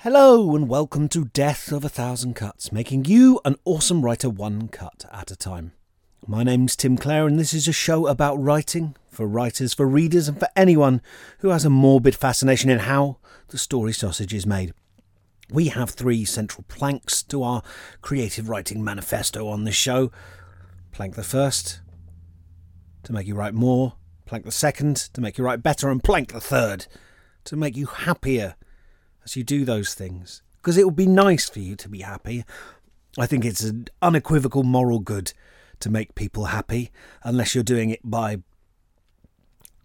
Hello and welcome to Death of a Thousand Cuts, making you an awesome writer one cut at a time. My name's Tim Clare, and this is a show about writing for writers, for readers, and for anyone who has a morbid fascination in how the story sausage is made. We have three central planks to our creative writing manifesto on this show. Plank the first, to make you write more. Plank the second, to make you write better. And plank the third, to make you happier as you do those things. Because it would be nice for you to be happy. I think it's an unequivocal moral good to make people happy, unless you're doing it by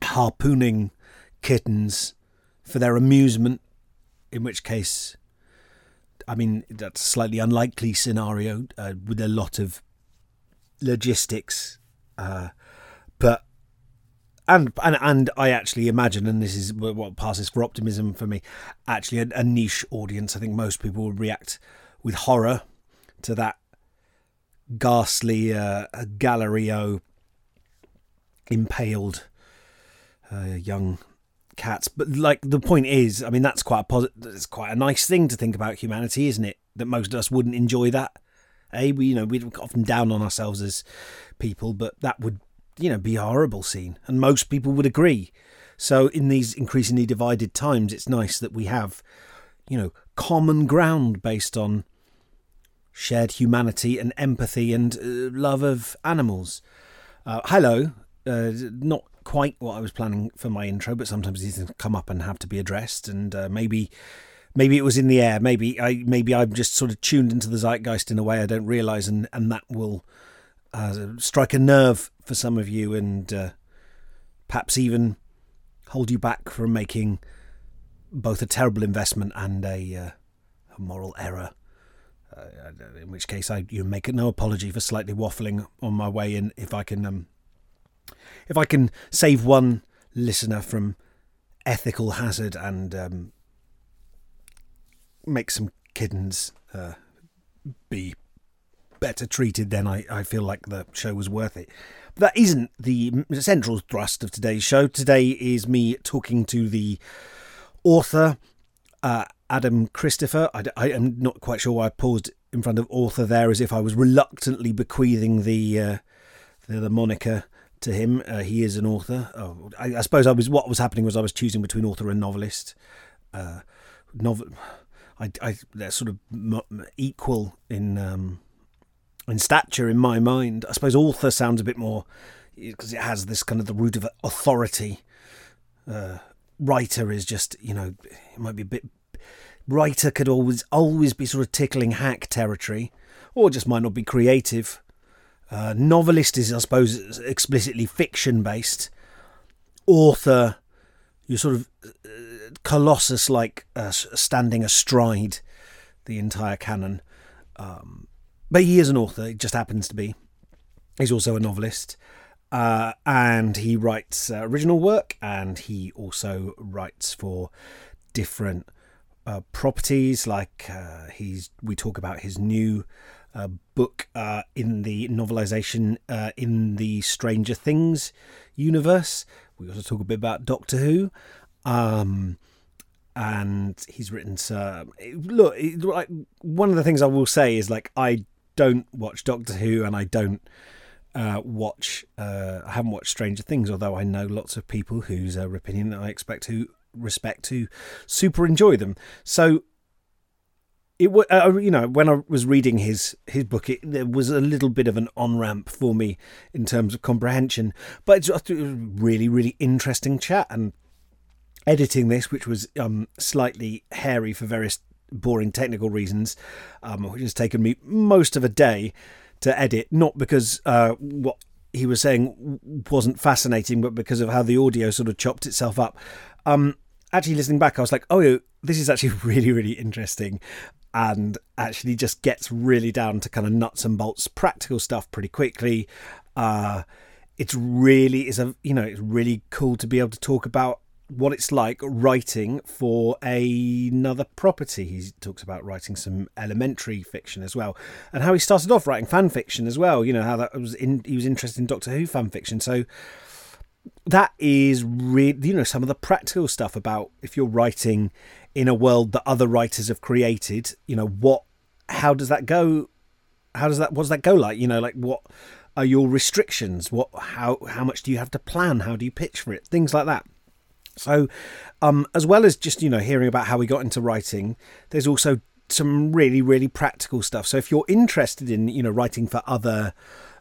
harpooning kittens for their amusement, in which case, I mean, that's a slightly unlikely scenario uh, with a lot of logistics. Uh, but and and and I actually imagine, and this is what passes for optimism for me, actually a, a niche audience. I think most people would react with horror to that ghastly uh, Gallerio impaled uh, young cats. But like the point is, I mean, that's quite a positive. It's quite a nice thing to think about humanity, isn't it? That most of us wouldn't enjoy that. Eh? We, you know, we'd often down on ourselves as people, but that would, you know, be a horrible scene, and most people would agree. So in these increasingly divided times, it's nice that we have, you know, common ground based on shared humanity and empathy and uh, love of animals. Uh, hello, uh, not quite what I was planning for my intro, but sometimes these things come up and have to be addressed, and uh, maybe. Maybe it was in the air. Maybe I maybe I'm just sort of tuned into the zeitgeist in a way I don't realise, and, and that will uh, strike a nerve for some of you, and uh, perhaps even hold you back from making both a terrible investment and a, uh, a moral error. Uh, in which case, I you make no apology for slightly waffling on my way in. If I can, um, if I can save one listener from ethical hazard and um, make some kittens uh, be better treated, then I, I feel like the show was worth it. But that isn't the central thrust of today's show. Today is me talking to the author, uh, Adam Christopher. I, I, am not quite sure why I paused in front of author there, as if I was reluctantly bequeathing the uh, the, the, moniker to him. Uh, he is an author. Oh, I, I, suppose I was what was happening was I was choosing between author and novelist. Uh, novel, I, I, they're sort of equal in um, in stature in my mind. I suppose author sounds a bit more because it has this kind of the root of authority. Uh, writer is just you know it might be a bit writer could always always be sort of tickling hack territory, or just might not be creative. Uh, novelist is, I suppose, explicitly fiction based. Author, you're sort of uh, colossus like uh, standing astride the entire canon. Um, but he is an author, it just happens to be. He's also a novelist. Uh, and he writes uh, original work and he also writes for different uh, properties. Like uh, he's, we talk about his new uh, book uh, in the novelization in the Stranger Things universe. We also talk a bit about Doctor Who. Um, and he's written. Look, like one of the things I will say is like I don't watch Doctor Who and I don't uh, watch. Uh, I haven't watched Stranger Things, although I know lots of people whose uh, opinion I expect to respect to super enjoy them. So it uh, you know when I was reading his his book, it, there was a little bit of an on ramp for me in terms of comprehension. But it's a really really interesting chat and editing this, which was um, slightly hairy for various boring technical reasons, um, which has taken me most of a day to edit. Not because uh, what he was saying wasn't fascinating, but because of how the audio sort of chopped itself up. Um, actually, listening back, I was like, oh, this is actually really, really interesting. And actually, just gets really down to kind of nuts and bolts, practical stuff pretty quickly. Uh, it's really is a you know it's really cool to be able to talk about what it's like writing for a, another property. He talks about writing some elementary fiction as well, and how he started off writing fan fiction as well. You know how that was in. He was interested in Doctor Who fan fiction, so that is really you know some of the practical stuff about if you're writing in a world that other writers have created you know what how does that go how does that what does that go like you know like what are your restrictions what how how much do you have to plan how do you pitch for it things like that so um as well as just you know hearing about how we got into writing there's also some really really practical stuff so if you're interested in you know writing for other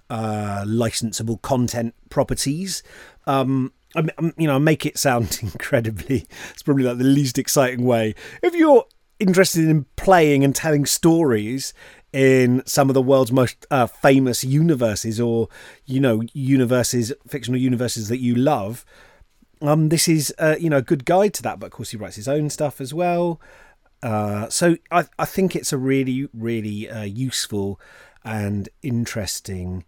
uh licensable content properties um I, you know, make it sound incredibly. It's probably like the least exciting way. If you're interested in playing and telling stories in some of the world's most uh, famous universes, or you know, universes, fictional universes that you love, um, this is uh, you know a good guide to that. But of course, he writes his own stuff as well. Uh, so I, I think it's a really, really uh, useful and interesting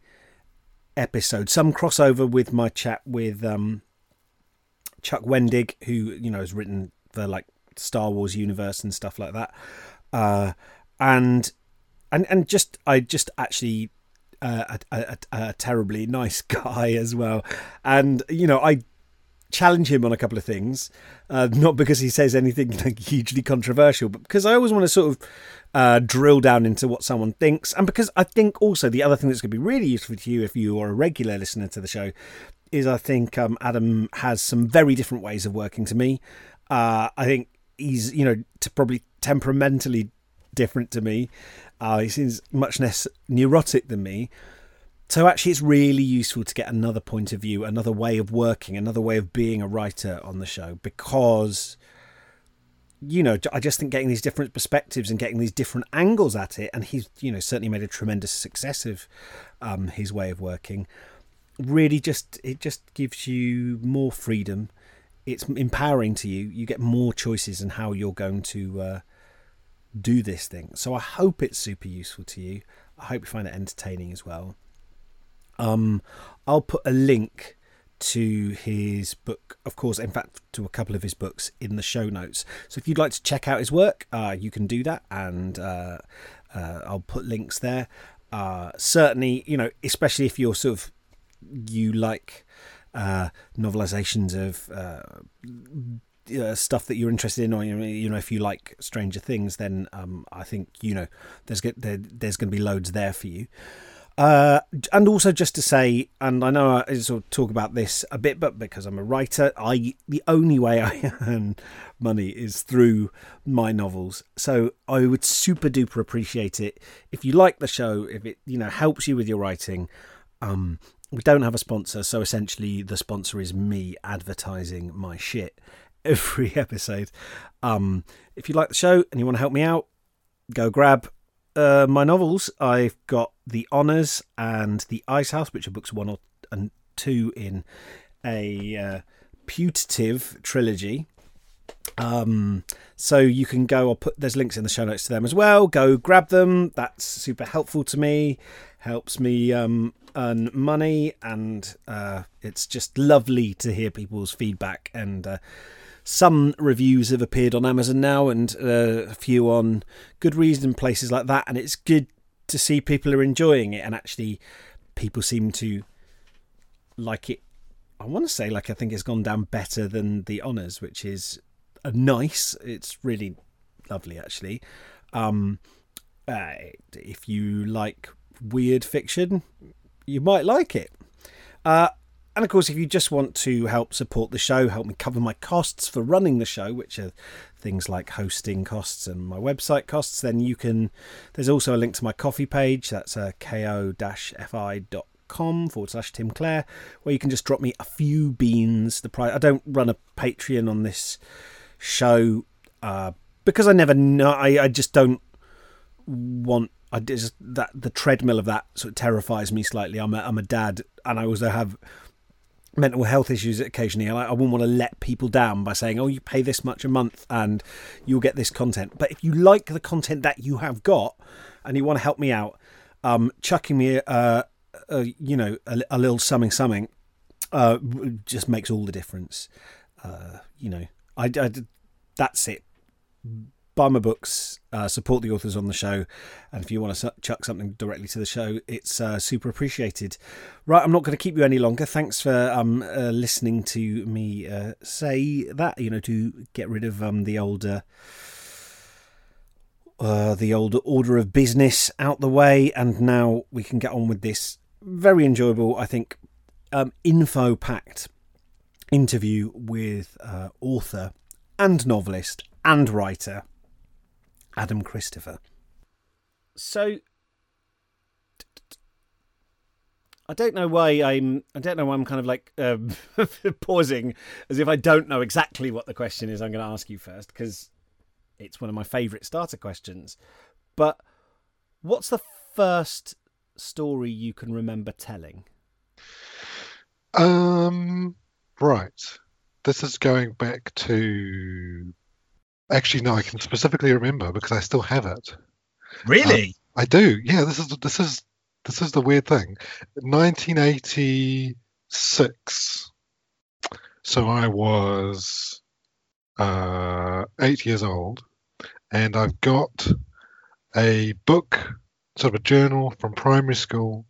episode. Some crossover with my chat with um, Chuck Wendig, who you know has written the like Star Wars universe and stuff like that, uh, and and and just I just actually uh, a, a, a, terribly nice guy as well, and you know I challenge him on a couple of things, uh, not because he says anything like hugely controversial, but because I always want to sort of uh, drill down into what someone thinks, and because I think also the other thing that's going to be really useful to you if you are a regular listener to the show is I think um, Adam has some very different ways of working to me. Uh, I think he's you know probably temperamentally different to me. Uh, he seems much less neurotic than me. So actually, it's really useful to get another point of view, another way of working, another way of being a writer on the show because you know, I just think getting these different perspectives and getting these different angles at it, and he's, you know, certainly made a tremendous success of um, his way of working really just it just gives you more freedom. It's empowering to you. You get more choices in how you're going to uh, do this thing. So I hope it's super useful to you. I hope you find it entertaining as well. Um, I'll put a link to his book, of course, in fact, to a couple of his books in the show notes. So if you'd like to check out his work, uh, you can do that, and uh, uh, I'll put links there. Uh, certainly, you know, especially if you're sort of you like uh, novelizations of uh, stuff that you're interested in, or you know, if you like Stranger Things, then um, I think you know there's there, there's going to be loads there for you. Uh, and also just to say, and I know I sort of talk about this a bit, but because I'm a writer, I the only way I earn money is through my novels. So I would super duper appreciate it if you like the show, if it you know helps you with your writing. Um, we don't have a sponsor, so essentially the sponsor is me advertising my shit every episode. Um, if you like the show and you want to help me out, go grab uh, my novels. I've got The Honours and The Ice House, which are books one or and two in a uh, putative trilogy. Um, so you can go. I'll put there's links in the show notes to them as well. Go grab them. That's super helpful to me. Helps me um, earn money, and uh, it's just lovely to hear people's feedback. And uh, some reviews have appeared on Amazon now, and uh, a few on Goodreads and places like that. And it's good to see people are enjoying it, and actually, people seem to like it. I want to say, like, I think it's gone down better than the honors, which is nice. It's really lovely, actually. Um, uh, if you like weird fiction, you might like it. Uh, and of course, if you just want to help support the show, help me cover my costs for running the show, which are things like hosting costs and my website costs, then you can. There's also a link to my Ko-fi page. That's uh, ko-fi.com forward slash Tim Clare, where you can just drop me a few beans. The price. I don't run a Patreon on this show uh, because I never know. I, I just don't want I just that the treadmill of that sort of terrifies me slightly. I'm a, I'm a dad, and I also have mental health issues occasionally. I, I wouldn't want to let people down by saying, "Oh, you pay this much a month and you'll get this content." But if you like the content that you have got and you want to help me out, um, chucking me a, a you know a, a, little something something uh, just makes all the difference. Uh, you know, I, I that's it buy my books, uh, support the authors on the show, and if you want to chuck something directly to the show, it's uh, super appreciated. Right, I'm not going to keep you any longer. Thanks for um, uh, listening to me uh, say that. You know, to get rid of um, the older. Uh, the old order of business out the way, and now we can get on with this very enjoyable, I think, um, info packed interview with uh, author and novelist and writer Adam Christopher. So I don't know why I'm. I don't know why I'm kind of like um, pausing, as if I don't know exactly what the question is. I'm going to ask you first because it's one of my favourite starter questions. But what's the first story you can remember telling? Um. Right. This is going back to Actually, no, I can specifically remember because I still have it. Really? Um, I do. Yeah, this is this is this is the weird thing. 1986. So I was uh, eight years old, and I've got a book, sort of a journal from primary school.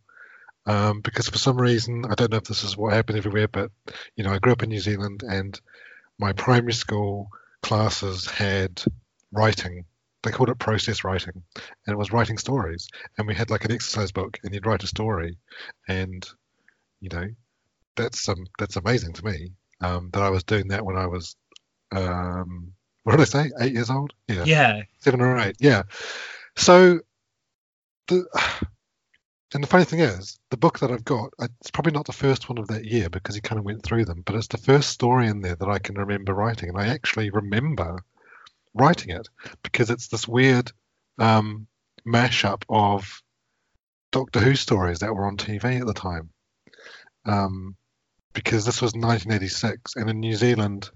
Um, because for some reason, I don't know if this is what happened everywhere, but you know, I grew up in New Zealand, and my primary school classes had writing. They called it process writing, and it was writing stories. And we had like an exercise book, and you'd write a story, and you know, that's um that's amazing to me um, that I was doing that when I was um, what did I say? Eight years old? Yeah. Yeah. Seven or eight. Yeah. So the and the funny thing is, the book that I've got, it's probably not the first one of that year because he kind of went through them, but it's the first story in there that I can remember writing. And I actually remember writing it because it's this weird um, mashup of Doctor Who stories that were on TV at the time. Um, because this was 1986, and in New Zealand,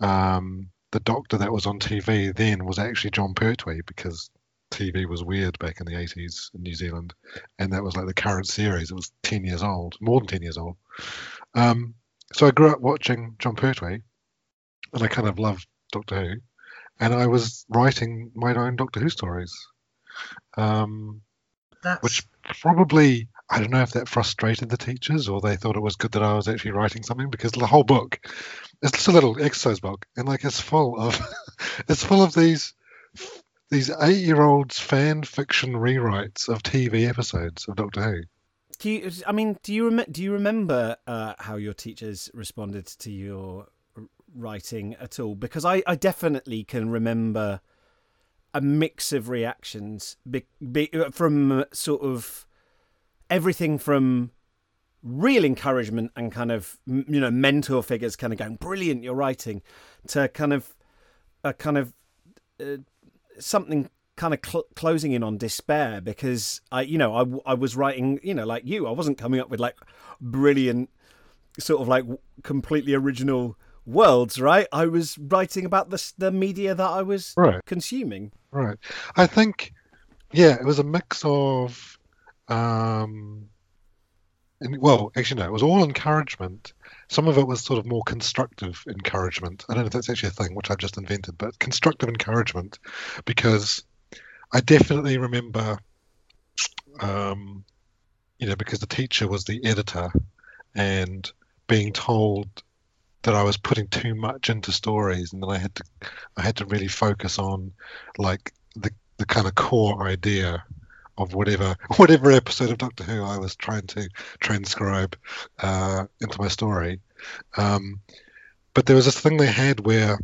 um, the Doctor that was on TV then was actually Jon Pertwee because TV was weird back in the 80s in New Zealand, and that was like the current series. It was 10 years old, more than 10 years old. Um, so I grew up watching Jon Pertwee, and I kind of loved Doctor Who, and I was writing my own Doctor Who stories, um, which probably I don't know if that frustrated the teachers or they thought it was good that I was actually writing something because the whole book is just a little exercise book and like it's full of it's full of these these eight year olds fan fiction rewrites of TV episodes of Doctor Who. Do you? I mean, do you rem- do you remember uh, how your teachers responded to your writing at all? Because I, I definitely can remember a mix of reactions be, be, from sort of everything from real encouragement and kind of you know mentor figures kind of going brilliant you're writing to kind of a kind of uh, something kind of cl- closing in on despair because I, you know, I, I was writing, you know, like you, I wasn't coming up with like brilliant, sort of like completely original worlds, right? I was writing about the the media that I was right. consuming. Right. I think, yeah, it was a mix of, um, and well, actually, no, it was all encouragement some of it was sort of more constructive encouragement. I don't know if that's actually a thing, which I've just invented, but constructive encouragement, because I definitely remember, um, you know, because the teacher was the editor, and being told that I was putting too much into stories, and then I had to, I had to really focus on, like the the kind of core idea of whatever whatever episode of Doctor Who I was trying to transcribe uh, into my story. Um, but there was this thing they had where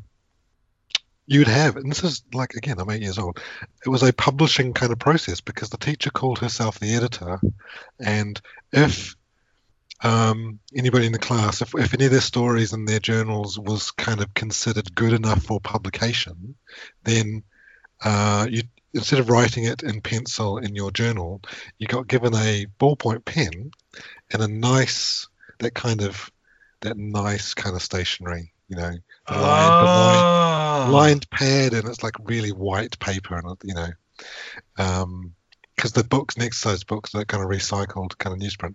you'd have, and this is like again, I'm eight years old. It was a publishing kind of process because the teacher called herself the editor, and if um, anybody in the class, if, if any of their stories in their journals was kind of considered good enough for publication, then uh, you instead of writing it in pencil in your journal, you got given a ballpoint pen and a nice that kind of that nice kind of stationery, you know, the lined, lined, ah. lined, pad, and it's like really white paper, and you know, because um, the books next to those books are kind of recycled kind of newsprint.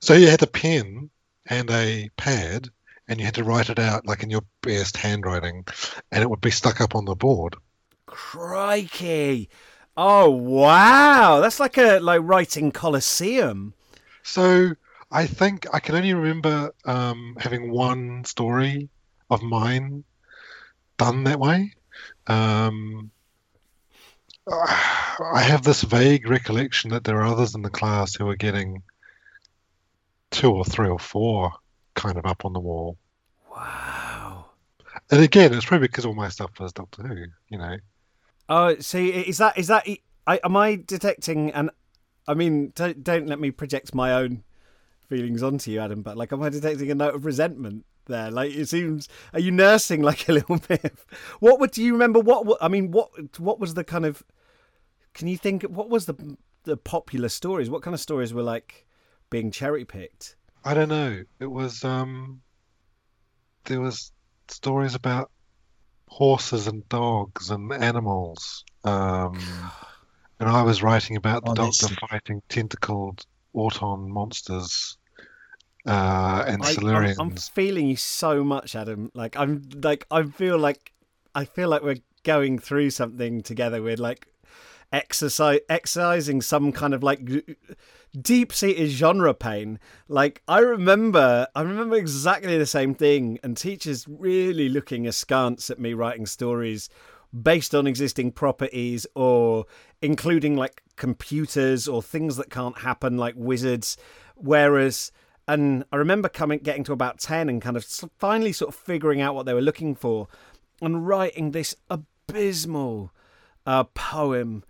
So you had a pen and a pad, and you had to write it out like in your best handwriting, and it would be stuck up on the board. Crikey! Oh wow, that's like a like writing Colosseum. So I think I can only remember um, having one story of mine done that way. Um, I have this vague recollection that there are others in the class who are getting two or three or four kind of up on the wall. Wow. And again, it's probably because all my stuff was Doctor Who, you know. Oh, see, is that is that? I, am I detecting? And I mean, don't don't let me project my own feelings onto you, Adam. But like, am I detecting a note of resentment there? Like, it seems. Are you nursing like a little bit? What would do you remember? What I mean, what what was the kind of? Can you think? What was the the popular stories? What kind of stories were like being cherry picked? I don't know. It was um. There was stories about horses and dogs and animals. Um, and I was writing about the Honestly. Doctor fighting tentacled Auton monsters uh, and I, Silurians. I'm, I'm feeling you so much, Adam. Like I'm like I feel like I feel like we're going through something together. We're like exercise exercising some kind of like deep seated genre pain. Like I remember, I remember exactly the same thing, and teachers really looking askance at me writing stories based on existing properties or including like computers or things that can't happen like wizards whereas and i remember coming getting to about 10 and kind of finally sort of figuring out what they were looking for and writing this abysmal uh, poem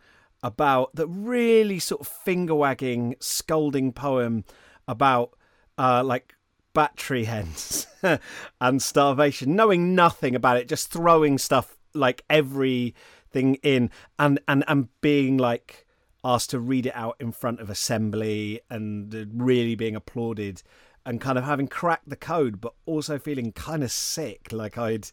about the really sort of finger wagging, scolding poem about uh, like battery hens and starvation, knowing nothing about it, just throwing stuff like everything in and and and being like asked to read it out in front of assembly and really being applauded and kind of having cracked the code but also feeling kind of sick like I'd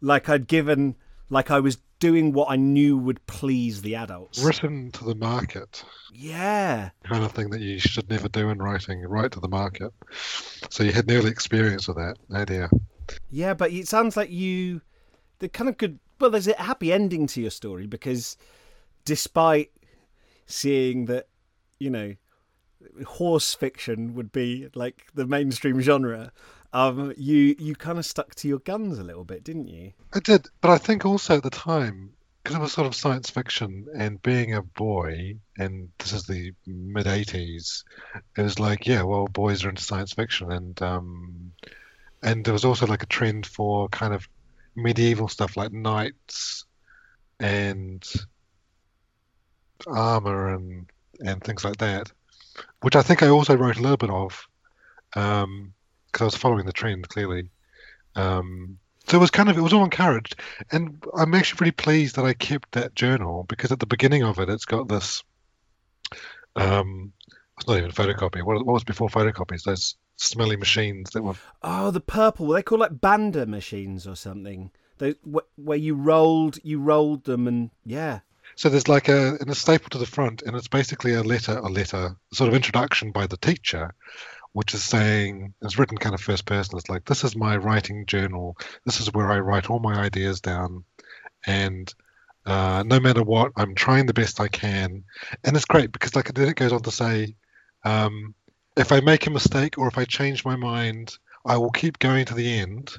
like I'd given like I was doing what I knew would please the adults. Written to the market. Yeah. Kind of thing that you should never do in writing, right to the market. So you had nearly experience of that. Oh dear. Yeah, but it sounds like you the kind of good well, there's a happy ending to your story because despite seeing that, you know, horse fiction would be like the mainstream genre, um, you you kind of stuck to your guns a little bit, didn't you? I did, but I think also at the time, because it was sort of science fiction, and being a boy, and this is the mid '80s, it was like, yeah, well, boys are into science fiction, and um, and there was also like a trend for kind of medieval stuff like knights and armor and and things like that, which I think I also wrote a little bit of. Um, because I was following the trend clearly. Um, so it was kind of it was all encouraged, and I'm actually pretty pleased that I kept that journal because at the beginning of it, it's got this. Um, it's not even a photocopy. What, what was before photocopies? Those smelly machines that were. Oh, the purple. They call like Banda machines or something. They where you rolled you rolled them and yeah. So there's like a, a staple to the front, and it's basically a letter, a letter, sort of introduction by the teacher, which is saying it's written kind of first person. It's like this is my writing journal. This is where I write all my ideas down, and uh, no matter what, I'm trying the best I can. And it's great because like then it goes on to say, um, if I make a mistake or if I change my mind, I will keep going to the end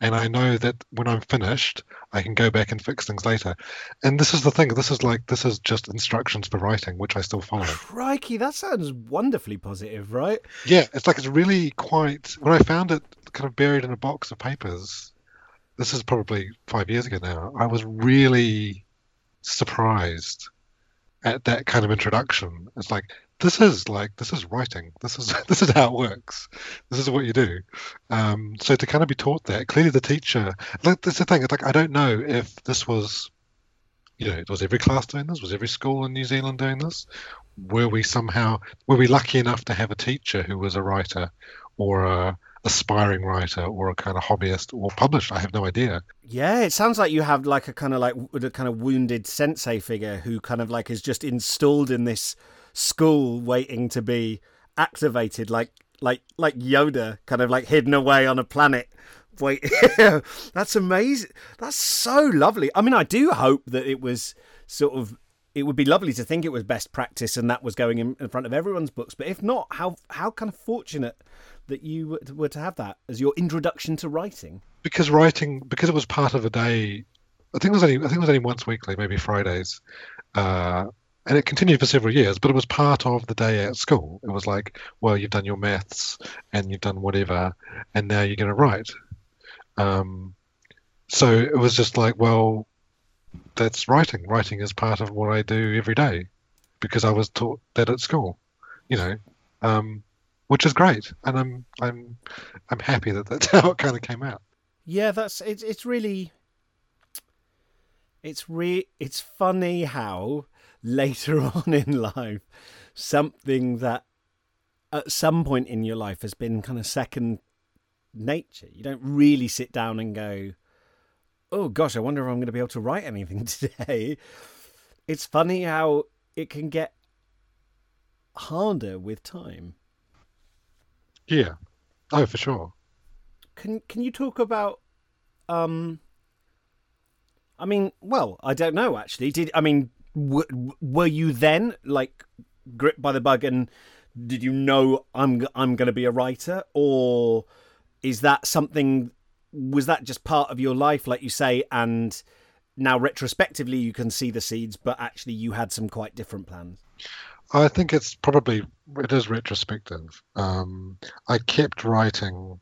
and I know that when I'm finished, I can go back and fix things later. And this is the thing. This is like this is just instructions for writing, which I still follow. Crikey, that sounds wonderfully positive, right? Yeah, it's like it's really quite. When I found it kind of buried in a box of papers, this is probably five years ago now. I was really surprised at that kind of introduction. It's like this is like this is writing. This is this is how it works. This is what you do. Um, so to kind of be taught that clearly, the teacher. Like, that's the thing. It's like I don't know if this was, you know, it was every class doing this? Was every school in New Zealand doing this? Were we somehow were we lucky enough to have a teacher who was a writer, or a aspiring writer, or a kind of hobbyist, or published? I have no idea. Yeah, it sounds like you have like a kind of like a kind of wounded sensei figure who kind of like is just installed in this school waiting to be activated like like like Yoda kind of like hidden away on a planet Wait, that's amazing. That's so lovely. I mean, I do hope that it was sort of. It would be lovely to think it was best practice and that was going in, in front of everyone's books. But if not, how how kind of fortunate that you were to have that as your introduction to writing. Because writing, because it was part of a day. I think it was only I think it was only once weekly, maybe Fridays. Uh, and it continued for several years, but it was part of the day at school. It was like, well, you've done your maths and you've done whatever, and now you're going to write. Um, so it was just like, well, that's writing. Writing is part of what I do every day because I was taught that at school, you know, um, which is great, and I'm I'm I'm happy that that's how it kind of came out. Yeah, that's it's it's really it's re it's funny how later on in life something that at some point in your life has been kind of second nature. You don't really sit down and go, "Oh gosh, I wonder if I'm going to be able to write anything today." It's funny how it can get harder with time. Yeah. Oh, for sure. Can can you talk about um I mean, well, I don't know actually. Did I mean w- were you then like gripped by the bug and did you know I'm I'm going to be a writer or is that something was that just part of your life like you say and now retrospectively you can see the seeds but actually you had some quite different plans I think it's probably it is retrospective. Um, I kept writing,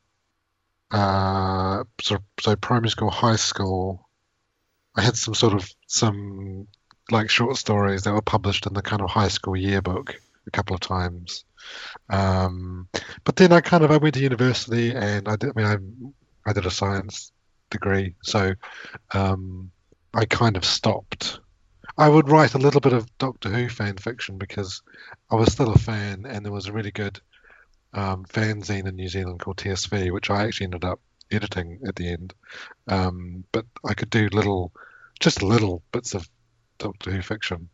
uh, so so primary school, high school. I had some sort of some like short stories that were published in the kind of high school yearbook a couple of times. Um, but then I kind of I went to university and I did. I mean, I I did a science degree, so um, I kind of stopped. I would write a little bit of Doctor Who fan fiction because I was still a fan, and there was a really good um, fanzine in New Zealand called TSV, which I actually ended up editing at the end. Um, but I could do little, just little bits of Doctor Who fiction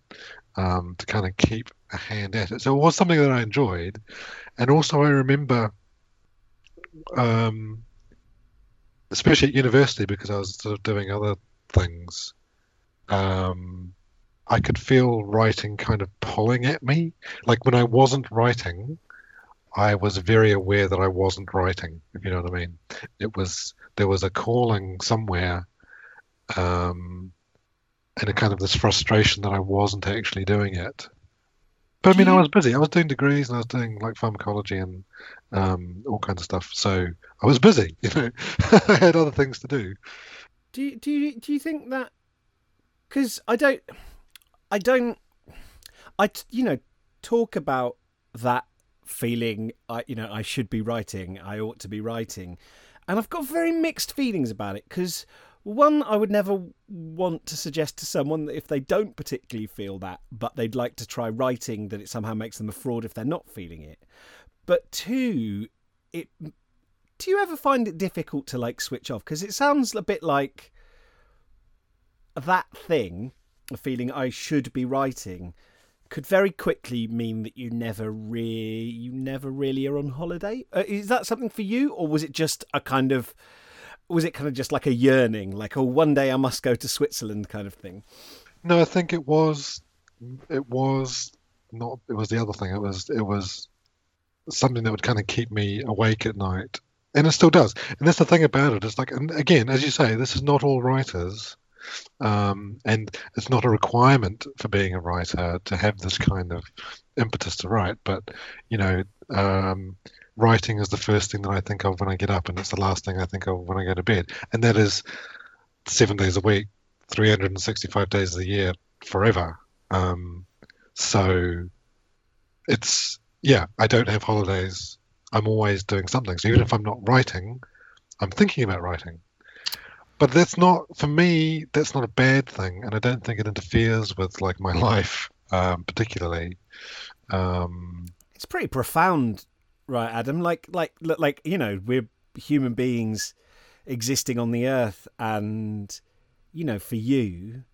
um, to kind of keep a hand at it. So it was something that I enjoyed, and also I remember, um, especially at university because I was sort of doing other things. Um, I could feel writing kind of pulling at me. Like when I wasn't writing, I was very aware that I wasn't writing. If you know what I mean, it was there was a calling somewhere. Um, and a kind of this frustration that I wasn't actually doing it. But I mean, I was busy. I was doing degrees and I was doing like pharmacology and um, all kinds of stuff. So I was busy. You know, I had other things to do. Do you, do you do you think that? Because I don't, I don't, I you know talk about that feeling. I you know I should be writing. I ought to be writing, and I've got very mixed feelings about it because one, I would never want to suggest to someone that if they don't particularly feel that, but they'd like to try writing, that it somehow makes them a fraud if they're not feeling it. But two, it do you ever find it difficult to like switch off? Because it sounds a bit like that thing, a feeling I should be writing, could very quickly mean that you never really, you never really are on holiday. Uh, is that something for you, or was it just a kind of was it kind of just like a yearning, like oh, one day I must go to Switzerland kind of thing? No, I think it was. It was not. It was the other thing. It was. It was something that would kind of keep me awake at night, and it still does. And that's the thing about it. It's like, and again, as you say, this is not all writers, um, and it's not a requirement for being a writer to have this kind of impetus to write. But you know. Um, writing is the first thing that I think of when I get up, and it's the last thing I think of when I go to bed. And that is seven days a week, 365 days a year, forever. Um, so it's, yeah, I don't have holidays. I'm always doing something. So even if I'm not writing, I'm thinking about writing. But that's not, for me, that's not a bad thing. And I don't think it interferes with like my life um, particularly. Um, it's pretty profound right adam like like like you know we're human beings existing on the earth and you know for you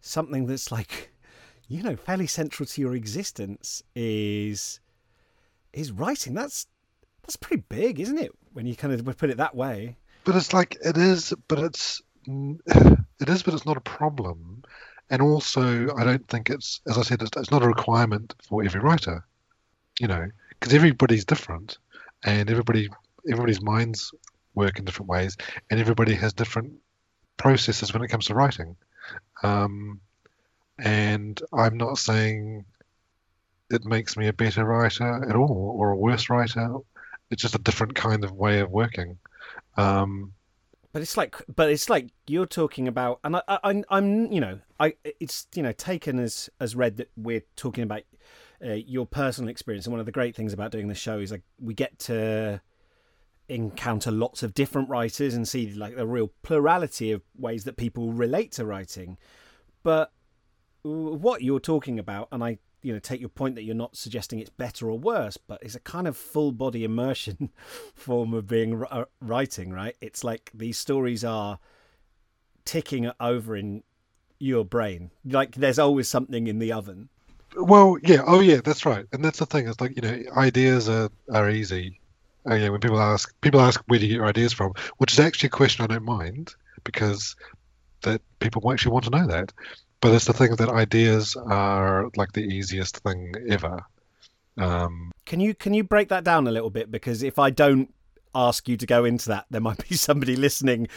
something that's like you know fairly central to your existence is is writing that's that's pretty big isn't it when you kind of put it that way but it's like it is, but it's mm, it is, but it's not a problem. And also, I don't think it's, as I said, it's, it's not a requirement for every writer. You know, because everybody's different, and everybody everybody's minds work in different ways, and everybody has different processes when it comes to writing. Um, and I'm not saying it makes me a better writer at all or a worse writer. It's just a different kind of way of working. Um, but it's like, but it's like you're talking about, and I, I, I'm, you know, I, it's you know, taken as as read that we're talking about uh, your personal experience, and one of the great things about doing the show is like we get to encounter lots of different writers and see like a real plurality of ways that people relate to writing. But what you're talking about, and I you know take your point that you're not suggesting it's better or worse but it's a kind of full body immersion form of being uh, writing right? It's like these stories are ticking over in your brain. Like there's always something in the oven well yeah oh yeah that's right and that's the thing it's like you know ideas are are easy yeah when people ask people ask where do you get your ideas from which is actually a question i don't mind because that people actually want to know that but it's the thing that ideas are like the easiest thing ever. Um, can you can you break that down a little bit? Because if I don't ask you to go into that, there might be somebody listening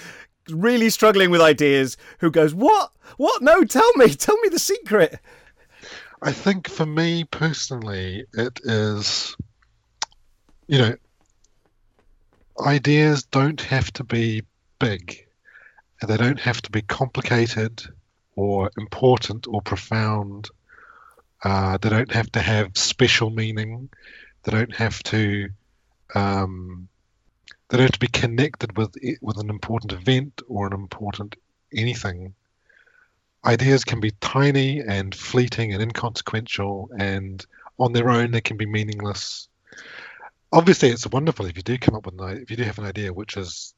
really struggling with ideas who goes, "What? What? No, tell me, tell me the secret." I think for me personally, it is, you know, ideas don't have to be big, and they don't have to be complicated or important or profound. Uh, they don't have to have special meaning. They don't have to. Um, they don't have to be connected with with an important event or an important anything. Ideas can be tiny and fleeting and inconsequential, and on their own they can be meaningless. Obviously, it's wonderful if you do come up with an if you do have an idea which is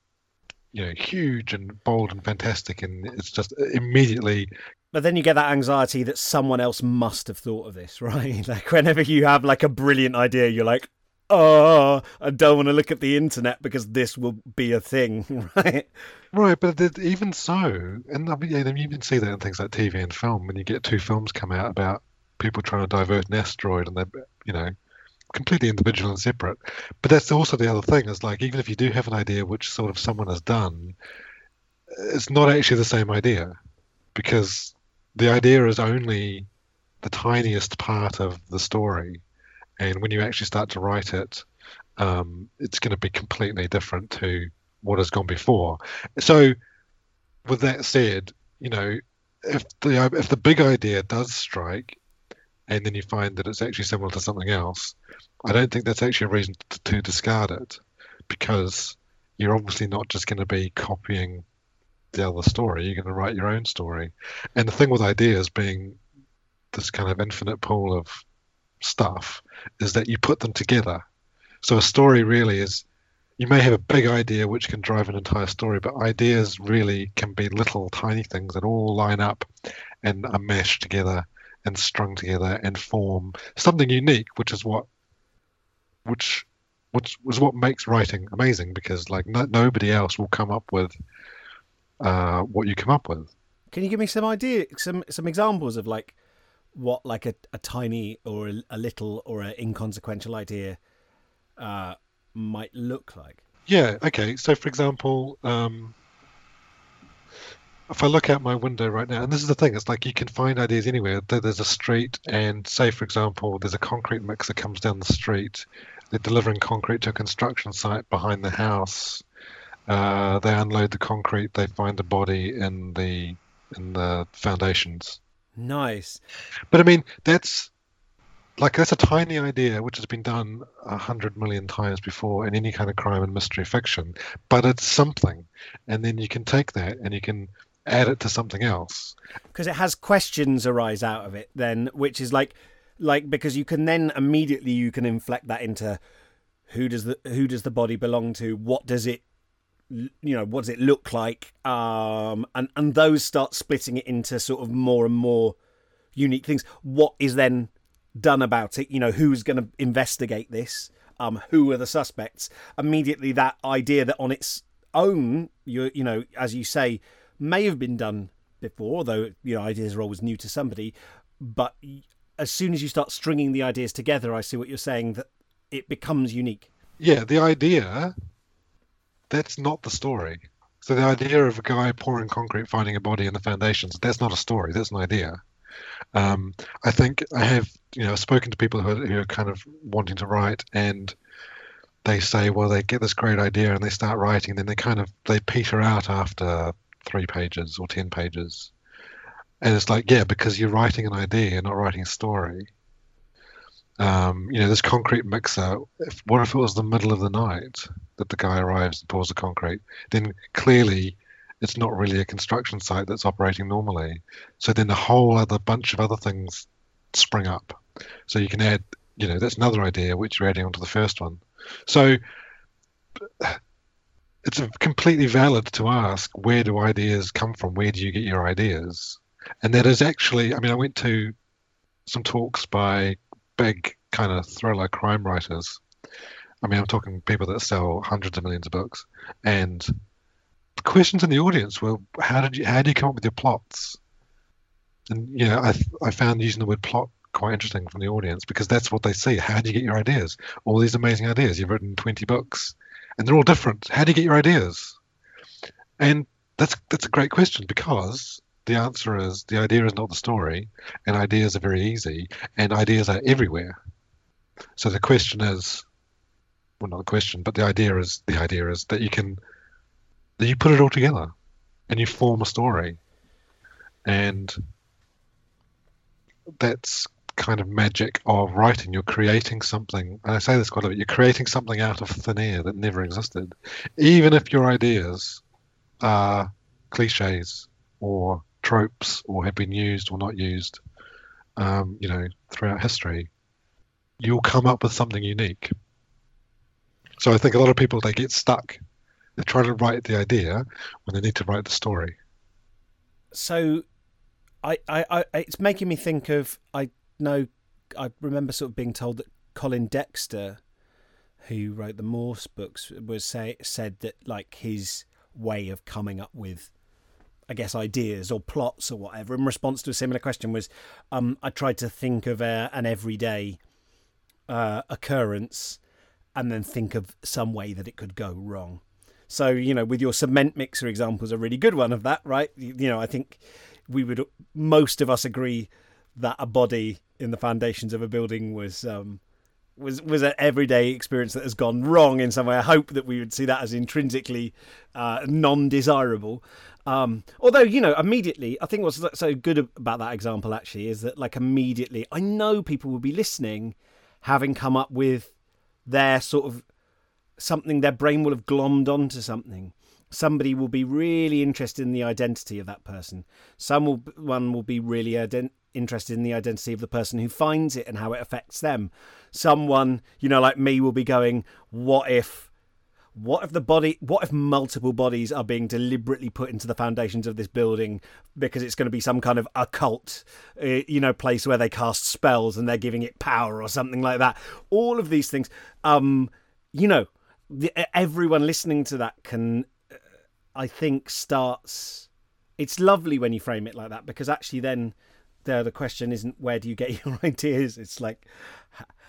you know huge and bold and fantastic and it's just immediately but then you get that anxiety that someone else must have thought of this right like whenever you have like a brilliant idea you're like oh i don't want to look at the internet because this will be a thing right right but even so and I mean, yeah, you can see that in things like tv and film when you get two films come out about people trying to divert an asteroid and they're, you know completely individual and separate. But that's also the other thing is like even if you do have an idea which sort of someone has done, it's not actually the same idea because the idea is only the tiniest part of the story, and when you actually start to write it, um, it's going to be completely different to what has gone before. So, with that said, you know, if the if the big idea does strike, and then you find that it's actually similar to something else, I don't think that's actually a reason to, to discard it because you're obviously not just going to be copying the other story. You're going to write your own story. And the thing with ideas being this kind of infinite pool of stuff is that you put them together. So a story really is you may have a big idea which can drive an entire story, but ideas really can be little tiny things that all line up and are meshed together and strung together and form something unique, which is what which which was what makes writing amazing because like no, nobody else will come up with uh, what you come up with. Can you give me some idea, some some examples of like what like a, a tiny or a, a little or an inconsequential idea uh, might look like? Yeah. Okay. So, for example, um, if I look out my window right now, and this is the thing, it's like you can find ideas anywhere. There's a street, and say, for example, there's a concrete mixer comes down the street, they're delivering concrete to a construction site behind the house. Uh, they unload the concrete. They find a body in the in the foundations. Nice. But I mean, that's like that's a tiny idea which has been done a hundred million times before in any kind of crime and mystery fiction. But it's something, and then you can take that and you can add it to something else because it has questions arise out of it. Then, which is like like because you can then immediately you can inflect that into who does the who does the body belong to what does it you know what does it look like? Um and and those start splitting it into sort of more and more unique things. What is then done about it? You know who's going to investigate this? Um who are the suspects? Immediately that idea that on its own your you know as you say may have been done before, although you know ideas are always new to somebody. But as soon as you start stringing the ideas together, I see what you're saying that it becomes unique. Yeah, the idea that's not the story. So the idea of a guy pouring concrete, finding a body in the foundations, that's not a story. That's an idea. Um, I think I have, you know, spoken to people who are, who are kind of wanting to write, and they say, well, they get this great idea and they start writing, and then they kind of they peter out after three pages or ten pages, and it's like, yeah, because you're writing an idea, you're not writing a story. Um, you know, this concrete mixer. If, what if it was the middle of the night that the guy arrives and pours the concrete? Then clearly, it's not really a construction site that's operating normally. So then a whole other bunch of other things spring up. So you can add, you know, that's another idea which you're adding onto the first one. So it's completely valid to ask where do ideas come from? Where do you get your ideas? And that is actually, I mean, I went to some talks by big kind of thriller crime writers. I mean, I'm talking people that sell hundreds of millions of books, and the questions in the audience were, "How did you? How do you come up with your plots?" And you know, I I found using the word plot quite interesting from the audience because that's what they see. How do you get your ideas? All these amazing ideas. You've written 20 books, and they're all different. How do you get your ideas? And that's that's a great question because the answer is the idea is not the story, and ideas are very easy, and ideas are everywhere. So the question is, well, not the question, but the idea is the idea is that you can that you put it all together, and you form a story, and that's kind of magic of writing. You're creating something, and I say this quite a bit. You're creating something out of thin air that never existed, even if your ideas are cliches or tropes or have been used or not used, um, you know, throughout history, you'll come up with something unique. So I think a lot of people they get stuck. They try to write the idea when they need to write the story. So, I, I, I it's making me think of I know I remember sort of being told that Colin Dexter, who wrote the Morse books, was say said that like his way of coming up with I guess ideas or plots or whatever in response to a similar question was um, I tried to think of a, an everyday uh, occurrence and then think of some way that it could go wrong. So, you know, with your cement mixer example is a really good one of that, right? You know, I think we would, most of us agree that a body in the foundations of a building was um, was was an everyday experience that has gone wrong in some way. I hope that we would see that as intrinsically uh, non-desirable. Um, although you know, immediately, I think what's so good about that example actually is that like immediately, I know people will be listening having come up with their sort of something their brain will have glommed onto something. Somebody will be really interested in the identity of that person. Someone will be really ident- interested in the identity of the person who finds it and how it affects them. Someone you know like me will be going what if what if the body what if multiple bodies are being deliberately put into the foundations of this building because it's going to be some kind of occult uh, you know place where they cast spells and they're giving it power or something like that? All of these things um you know the, everyone listening to that can uh, i think starts it's lovely when you frame it like that because actually then the the question isn't where do you get your ideas? It's like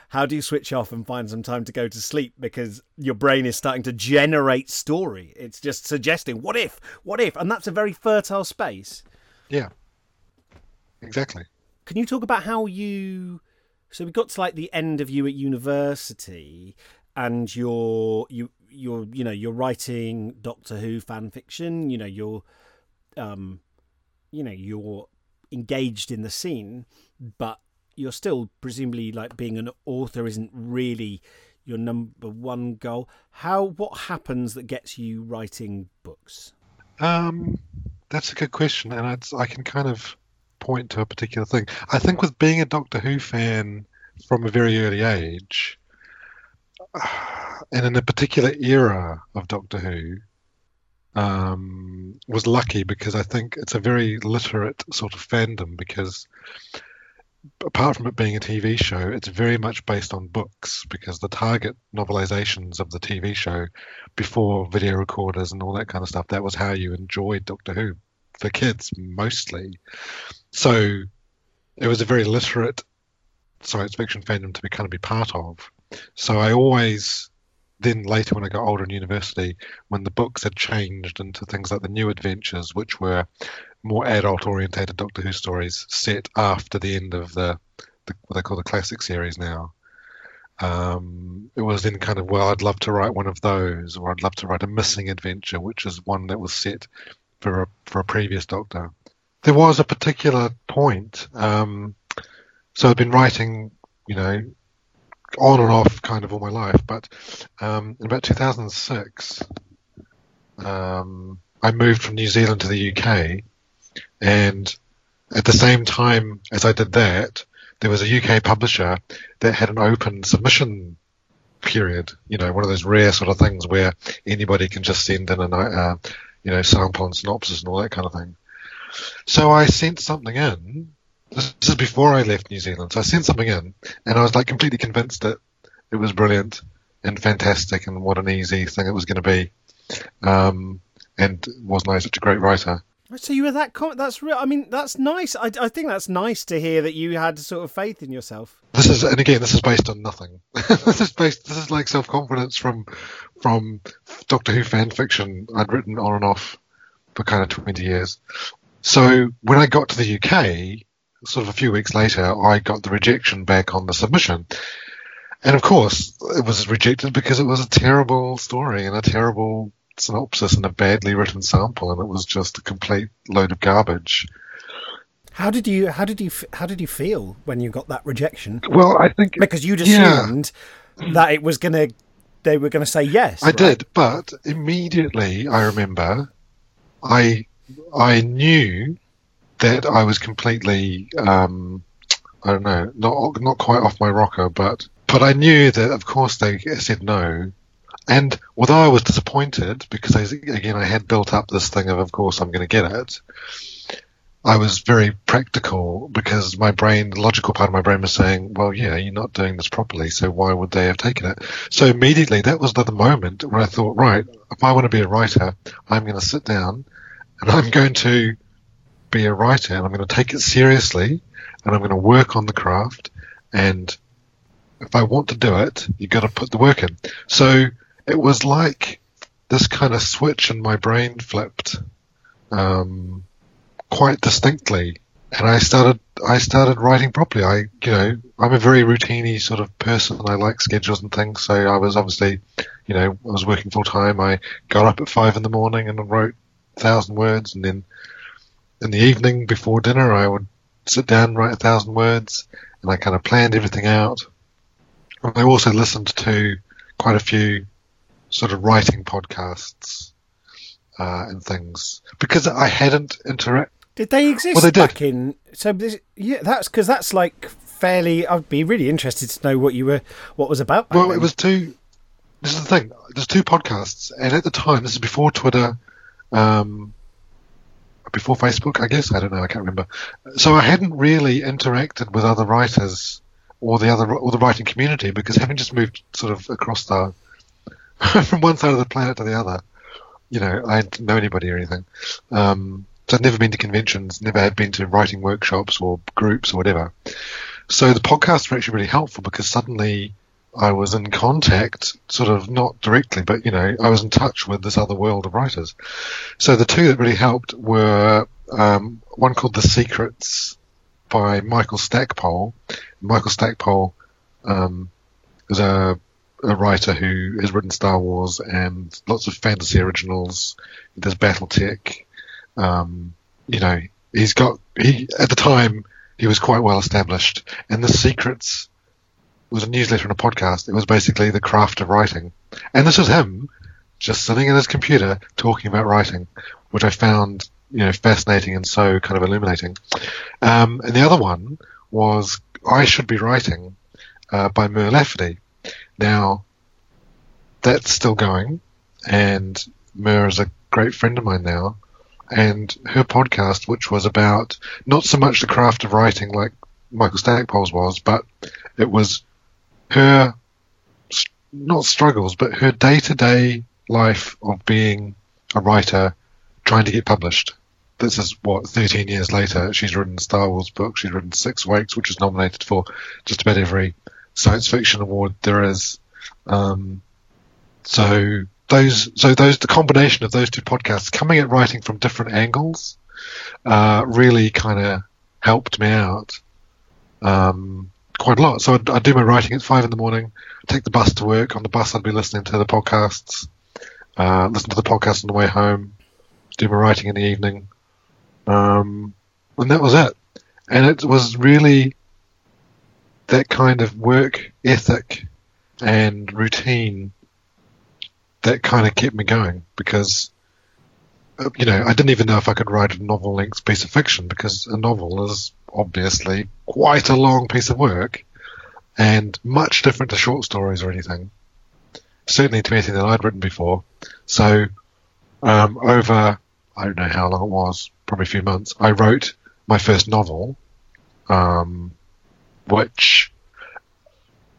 how do you switch off and find some time to go to sleep? Because your brain is starting to generate story. It's just suggesting what if what if? And that's a very fertile space. Yeah. Exactly. Can you talk about how you so we got to like the end of you at university and you're you you're you know you're writing doctor who fan fiction you know you're um you know you're engaged in the scene but you're still presumably like being an author isn't really your number one goal. How what happens that gets you writing books? Um, that's a good question, and I'd, I can kind of point to a particular thing. I think with being a Doctor Who fan from a very early age, and in a particular era of Doctor Who, um, was lucky because I think it's a very literate sort of fandom because apart from it being a TV show, it's very much based on books because the target novelizations of the TV show before video recorders and all that kind of stuff, that was how you enjoyed Doctor Who for kids mostly. So it was a very literate science fiction fandom to be kind of be part of. So I always then later when I got older in university, when the books had changed into things like the New Adventures, which were more adult orientated Doctor Who stories set after the end of the, the what they call the classic series now. Um, it was then kind of well, I'd love to write one of those, or I'd love to write a missing adventure, which is one that was set for a for a previous Doctor. There was a particular point. Um, so I've been writing, you know, on and off kind of all my life, but um, in about 2006, um, I moved from New Zealand to the UK, and at the same time as I did that, there was a UK publisher that had an open submission period. You know, one of those rare sort of things where anybody can just send in a uh, you know sample and synopsis and all that kind of thing. So I sent something in. This is before I left New Zealand. So I sent something in, and I was like completely convinced that it was brilliant and fantastic, and what an easy thing it was going to be. Um, and wasn't I such a great writer? So you were that. Com- that's real. I mean, that's nice. I, I think that's nice to hear that you had sort of faith in yourself. This is, and again, this is based on nothing. this is based. This is like self confidence from from Doctor Who fan fiction I'd written on and off for kind of twenty years. So when I got to the UK, sort of a few weeks later, I got the rejection back on the submission. And of course, it was rejected because it was a terrible story and a terrible synopsis and a badly written sample, and it was just a complete load of garbage. How did you how did you how did you feel when you got that rejection? Well, I think because you'd assumed yeah. that it was gonna they were gonna say yes. I right? did, but immediately I remember I I knew that I was completely um, I don't know not not quite off my rocker, but but I knew that of course they said no, and although I was disappointed because I, again I had built up this thing of, of course I'm going to get it, I was very practical because my brain, the logical part of my brain was saying, well, yeah, you're not doing this properly, so why would they have taken it? So immediately that was the moment where I thought, right, if I want to be a writer, I'm going to sit down and I'm going to be a writer and I'm going to take it seriously and I'm going to work on the craft and if I want to do it, you've got to put the work in. So it was like this kind of switch in my brain flipped um, quite distinctly, and I started I started writing properly. I you know I'm a very routiny sort of person. I like schedules and things, so I was obviously you know I was working full time. I got up at five in the morning and wrote a thousand words, and then in the evening before dinner I would sit down and write a thousand words, and I kind of planned everything out. I also listened to quite a few sort of writing podcasts uh, and things because I hadn't interacted. Did they exist well, they did. back in? So this, yeah, that's because that's like fairly. I'd be really interested to know what you were, what was about. well, then. it was two. This is the thing. There's two podcasts, and at the time, this is before Twitter, um, before Facebook, I guess. I don't know. I can't remember. So I hadn't really interacted with other writers or the other or the writing community because having just moved sort of across the from one side of the planet to the other. You know, I didn't know anybody or anything. Um, so I'd never been to conventions, never had been to writing workshops or groups or whatever. So the podcasts were actually really helpful because suddenly I was in contact, sort of not directly, but you know, I was in touch with this other world of writers. So the two that really helped were um, one called The Secrets by Michael Stackpole. Michael Stackpole um, is a a writer who has written Star Wars and lots of fantasy originals. He does BattleTech. Um, you know, he's got he at the time he was quite well established, and the Secrets was a newsletter and a podcast. It was basically the craft of writing, and this was him just sitting in his computer talking about writing, which I found you know fascinating and so kind of illuminating. Um, and the other one was I should be writing uh, by Mur Lafferty now, that's still going, and Mur is a great friend of mine now. And her podcast, which was about not so much the craft of writing like Michael Stackpole's was, but it was her not struggles, but her day to day life of being a writer trying to get published. This is what 13 years later. She's written Star Wars books. She's written Six Wakes, which is nominated for just about every science fiction award there is. Um, so those, so those, the combination of those two podcasts coming at writing from different angles, uh, really kind of helped me out. Um, quite a lot. So I'd, I'd, do my writing at five in the morning, take the bus to work. On the bus, I'd be listening to the podcasts, uh, listen to the podcast on the way home, do my writing in the evening. Um, and that was it. And it was really that kind of work ethic and routine that kind of kept me going because, uh, you know, I didn't even know if I could write a novel length piece of fiction because a novel is obviously quite a long piece of work and much different to short stories or anything. Certainly to anything that I'd written before. So, um, over, I don't know how long it was, probably a few months, I wrote my first novel, um, which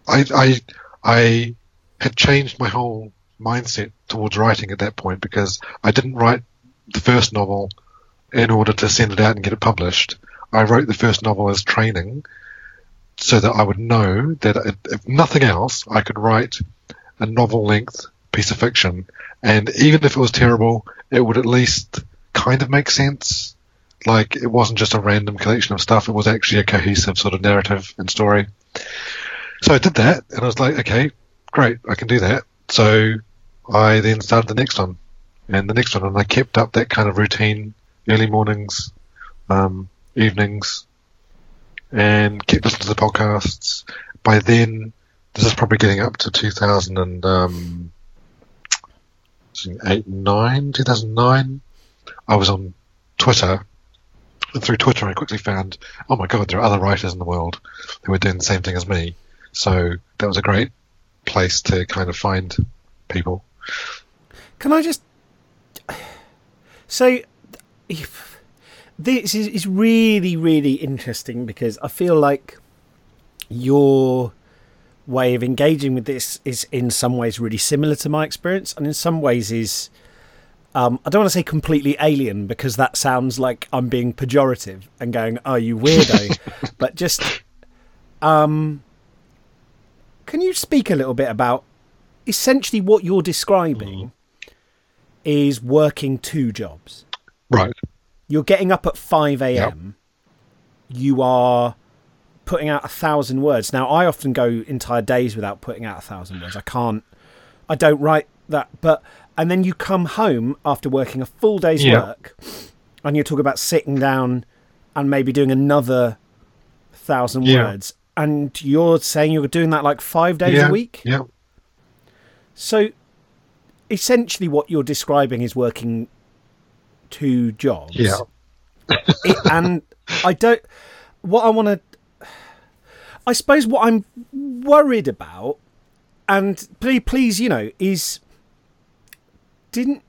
I, I, I had changed my whole mindset towards writing at that point because I didn't write the first novel in order to send it out and get it published. I wrote the first novel as training so that I would know that if nothing else, I could write a novel length piece of fiction. And even if it was terrible, it would at least kind of make sense. Like it wasn't just a random collection of stuff. It was actually a cohesive sort of narrative and story. So I did that and I was like, okay, great, I can do that. So I then started the next one and the next one and I kept up that kind of routine, early mornings, um, evenings, and kept listening to the podcasts. By then, this is probably getting up to 2008, um, 9, 2009. I was on Twitter, and through Twitter, I quickly found, oh my god, there are other writers in the world who are doing the same thing as me. So that was a great place to kind of find people. Can I just so? This is, is really, really interesting because I feel like your way of engaging with this is in some ways really similar to my experience, and in some ways is. Um, I don't want to say completely alien because that sounds like I'm being pejorative and going, "Oh, you weirdo," but just, um, can you speak a little bit about essentially what you're describing mm. is working two jobs, right? You're getting up at 5 a.m. Yep. You are putting out a thousand words. Now, I often go entire days without putting out a thousand words. I can't, I don't write that. But, and then you come home after working a full day's yep. work and you talk about sitting down and maybe doing another thousand yeah. words. And you're saying you're doing that like five days yeah. a week? Yeah. So essentially, what you're describing is working two jobs. Yeah. it, and I don't. What I want to. I suppose what I'm worried about, and please, please, you know, is didn't.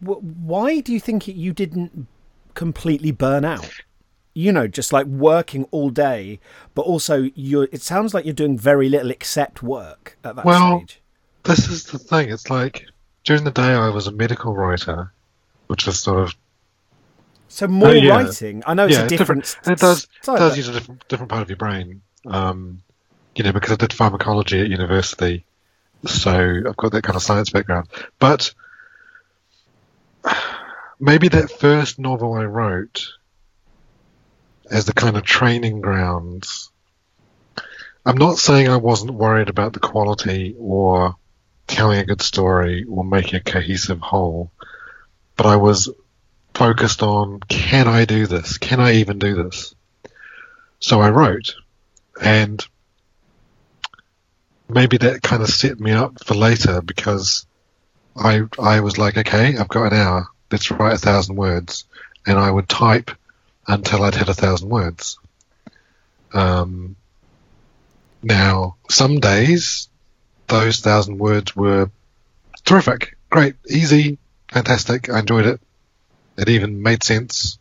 Why do you think you didn't completely burn out? You know, just like working all day, but also you're. It sounds like you're doing very little except work at that well, stage. This is the thing. It's like during the day I was a medical writer, which is sort of so more uh, yeah. writing. I know it's yeah, a different. different it does it does use a different different part of your brain. Um, you know, because I did pharmacology at university, so I've got that kind of science background. But maybe that first novel I wrote as the kind of training grounds. I'm not saying I wasn't worried about the quality or telling a good story or making a cohesive whole but I was focused on can I do this? Can I even do this? So I wrote, and maybe that kind of set me up for later because I I was like, okay, I've got an hour. Let's write a thousand words, and I would type until I'd hit a thousand words. Um, now, some days those thousand words were terrific, great, easy, fantastic. I enjoyed it. It even made sense.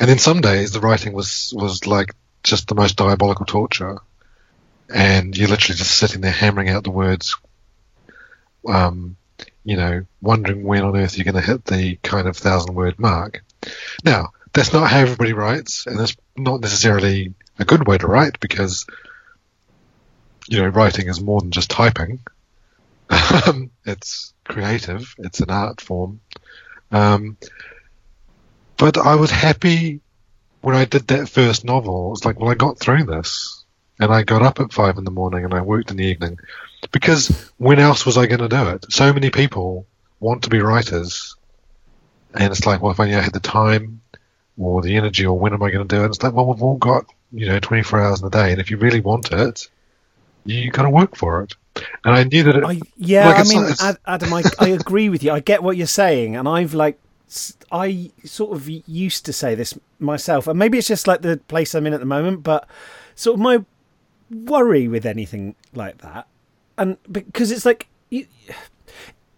And in some days, the writing was was like just the most diabolical torture, and you're literally just sitting there hammering out the words, um, you know, wondering when on earth you're going to hit the kind of thousand word mark. Now, that's not how everybody writes, and that's not necessarily a good way to write because, you know, writing is more than just typing. Um, it's creative, it's an art form. Um, but I was happy when I did that first novel. It's like, well, I got through this, and I got up at five in the morning and I worked in the evening, because when else was I going to do it? So many people want to be writers, and it's like, well, if I had the time or the energy, or when am I going to do it? It's like, well, we've all got you know 24 hours in a day, and if you really want it, you got to work for it. And I knew that. It, I, yeah, like I mean, Adam, I, I agree with you. I get what you're saying, and I've like, I sort of used to say this myself, and maybe it's just like the place I'm in at the moment, but sort of my worry with anything like that, and because it's like. You,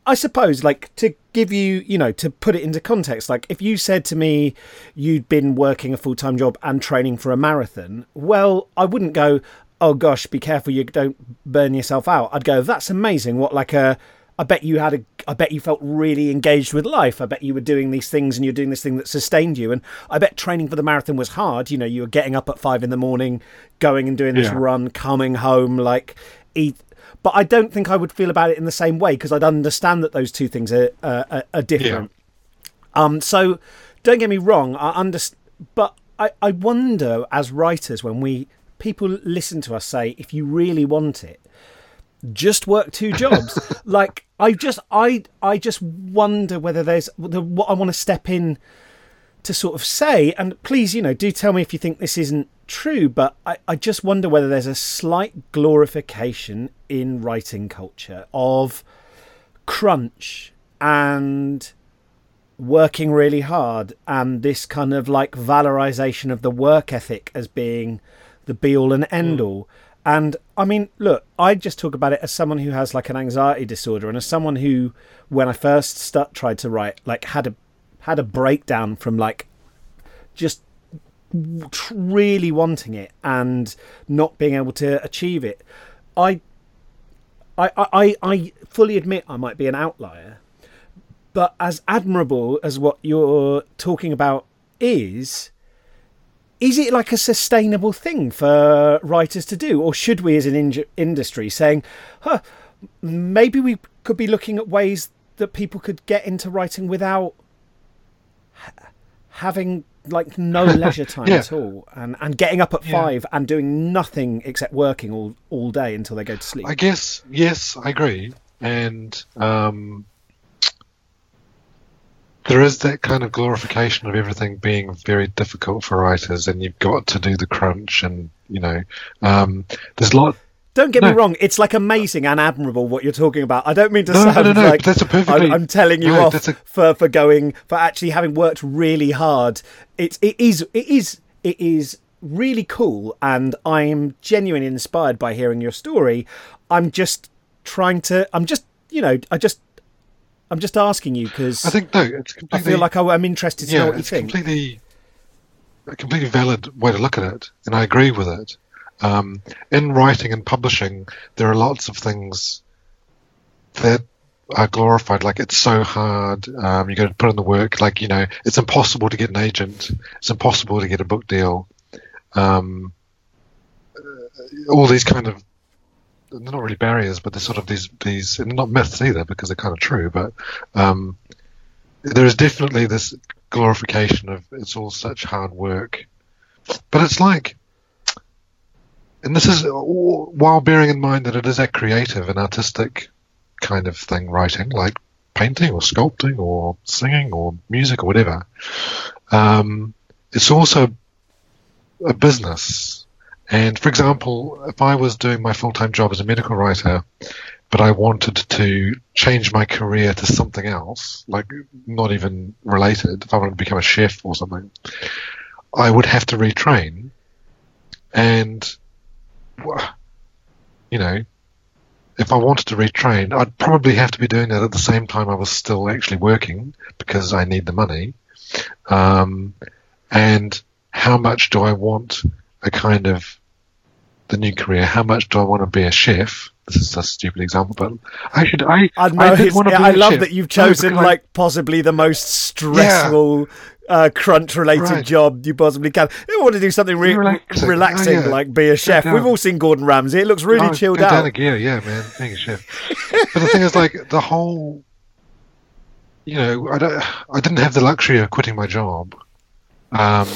I suppose, like, to give you, you know, to put it into context, like, if you said to me you'd been working a full time job and training for a marathon, well, I wouldn't go, oh gosh, be careful you don't burn yourself out. I'd go, that's amazing. What, like, a, I bet you had a, I bet you felt really engaged with life. I bet you were doing these things and you're doing this thing that sustained you. And I bet training for the marathon was hard. You know, you were getting up at five in the morning, going and doing this yeah. run, coming home, like, eat but I don't think I would feel about it in the same way because I'd understand that those two things are uh, are, different. Yeah. Um, so don't get me wrong, I understand, but I, I wonder as writers when we people listen to us say if you really want it, just work two jobs. like I just I I just wonder whether there's the, what I want to step in to sort of say. And please, you know, do tell me if you think this isn't true, but I, I just wonder whether there's a slight glorification in writing culture of crunch and working really hard and this kind of like valorization of the work ethic as being the be all and end all. Mm. And I mean, look, I just talk about it as someone who has like an anxiety disorder and as someone who, when I first start, tried to write, like had a had a breakdown from like just really wanting it and not being able to achieve it. I, I, I, I fully admit I might be an outlier, but as admirable as what you're talking about is, is it like a sustainable thing for writers to do, or should we, as an in- industry, saying, huh, maybe we could be looking at ways that people could get into writing without having like no leisure time yeah. at all and and getting up at yeah. five and doing nothing except working all all day until they go to sleep i guess yes i agree and um, there is that kind of glorification of everything being very difficult for writers and you've got to do the crunch and you know um, there's a lot don't get no. me wrong; it's like amazing and admirable what you're talking about. I don't mean to no, sound no, no, like that's a perfectly, I'm, I'm telling you off a... for for going for actually having worked really hard. It it is it is it is really cool, and I'm genuinely inspired by hearing your story. I'm just trying to. I'm just you know. I just. I'm just asking you because I think no, it's completely. I feel like I, am interested to yeah, know what you it's think. Completely, a completely valid way to look at it, and I agree with it. Um, in writing and publishing, there are lots of things that are glorified. Like it's so hard. Um, you got to put in the work. Like you know, it's impossible to get an agent. It's impossible to get a book deal. Um, all these kind of they're not really barriers, but they're sort of these these not myths either because they're kind of true. But um, there is definitely this glorification of it's all such hard work. But it's like and this is while bearing in mind that it is a creative and artistic kind of thing, writing like painting or sculpting or singing or music or whatever. Um, it's also a business. And for example, if I was doing my full-time job as a medical writer, but I wanted to change my career to something else, like not even related, if I wanted to become a chef or something, I would have to retrain. And you know, if I wanted to retrain, I'd probably have to be doing that at the same time I was still actually working because I need the money. Um, and how much do I want a kind of the new career, how much do I want to be a chef? This is a stupid example, but I should. I I know. I, did it's- want to be I a love chef. that you've No, chosen I- like possibly the most stressful, uh, crunch-related Right. job you possibly can. You want to do something re- Relaxing. relaxing, Oh, yeah. like be a chef. We've all seen Gordon Ramsay. It looks really Oh, chilled go down a gear, yeah, man. Being a chef. but the thing is, like the whole, you know, I don't, I didn't have the luxury of quitting my job, um,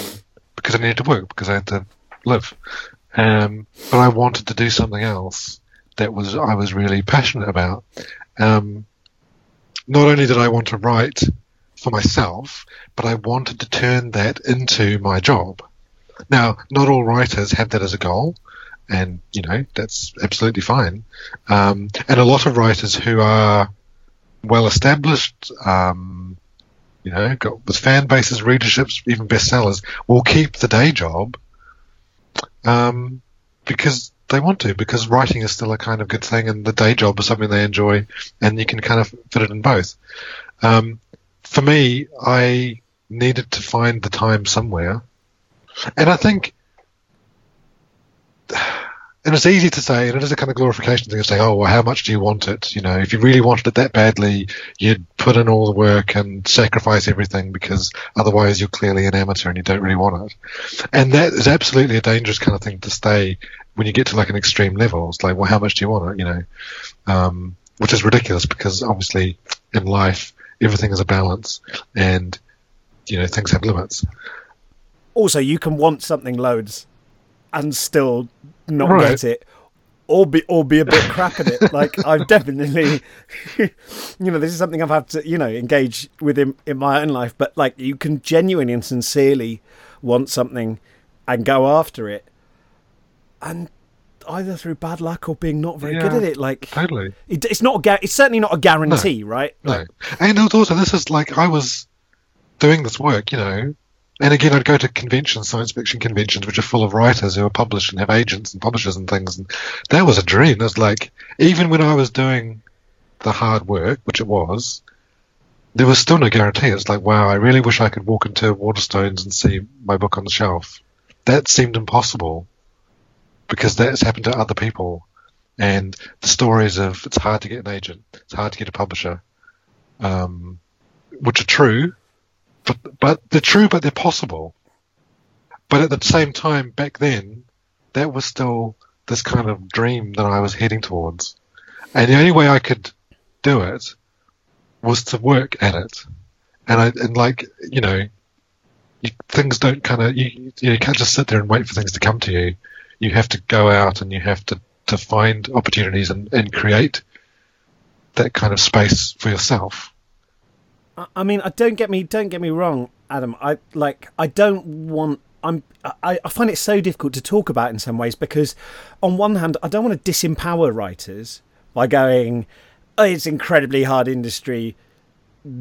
because I needed to work because I had to live, um, but I wanted to do something else that was I was really passionate about. Um, not only did I want to write for myself, but I wanted to turn that into my job. Now, not all writers have that as a goal and you know that's absolutely fine. Um, and a lot of writers who are well established, um, you know, got with fan bases, readerships, even bestsellers, will keep the day job um, because they want to. Because writing is still a kind of good thing, and the day job is something they enjoy, and you can kind of fit it in both. Um, for me, I needed to find the time somewhere, and I think and it's easy to say, and it is a kind of glorification thing of saying, oh, well, how much do you want it? You know, if you really wanted it that badly, you'd put in all the work and sacrifice everything because otherwise you're clearly an amateur and you don't really want it. And that is absolutely a dangerous kind of thing to stay when you get to like an extreme level. It's like, well, how much do you want it? You know, um, which is ridiculous because obviously in life, everything is a balance and, you know, things have limits. Also, you can want something loads and still not Right. get it. Or be or be a bit crap at it. Like I've definitely, you know, this is something I've had to, you know, engage with in, in my own life. But like, you can genuinely and sincerely want something and go after it, and either through bad luck or being not very good at it, like Totally. it, it's not a it's certainly not a guarantee, right? No. And it was also, this is like, I was doing this work, you know, and again, I'd go to conventions, science fiction conventions, which are full of writers who are published and have agents and publishers and things. And that was a dream. It was like, even when I was doing the hard work, which it was, there was still no guarantee. It's like, wow, I really wish I could walk into Waterstones and see my book on the shelf. That seemed impossible because that's happened to other people. And the stories of it's hard to get an agent, it's hard to get a publisher, um, which are true, but but they're true, but they're possible. But at the same time, back then, that was still this kind of dream that I was heading towards, and the only way I could do it was to work at it, and I and like you know, you, things don't kind of you you can't just sit there and wait for things to come to you. You have to go out and you have to to find opportunities and, and create that kind of space for yourself. I- mean, I don't get me don't get me wrong, Adam. I like I don't want. I'm. I, I find it so difficult to talk about in some ways because, on one hand, I don't want to disempower writers by going, oh, "It's incredibly hard industry."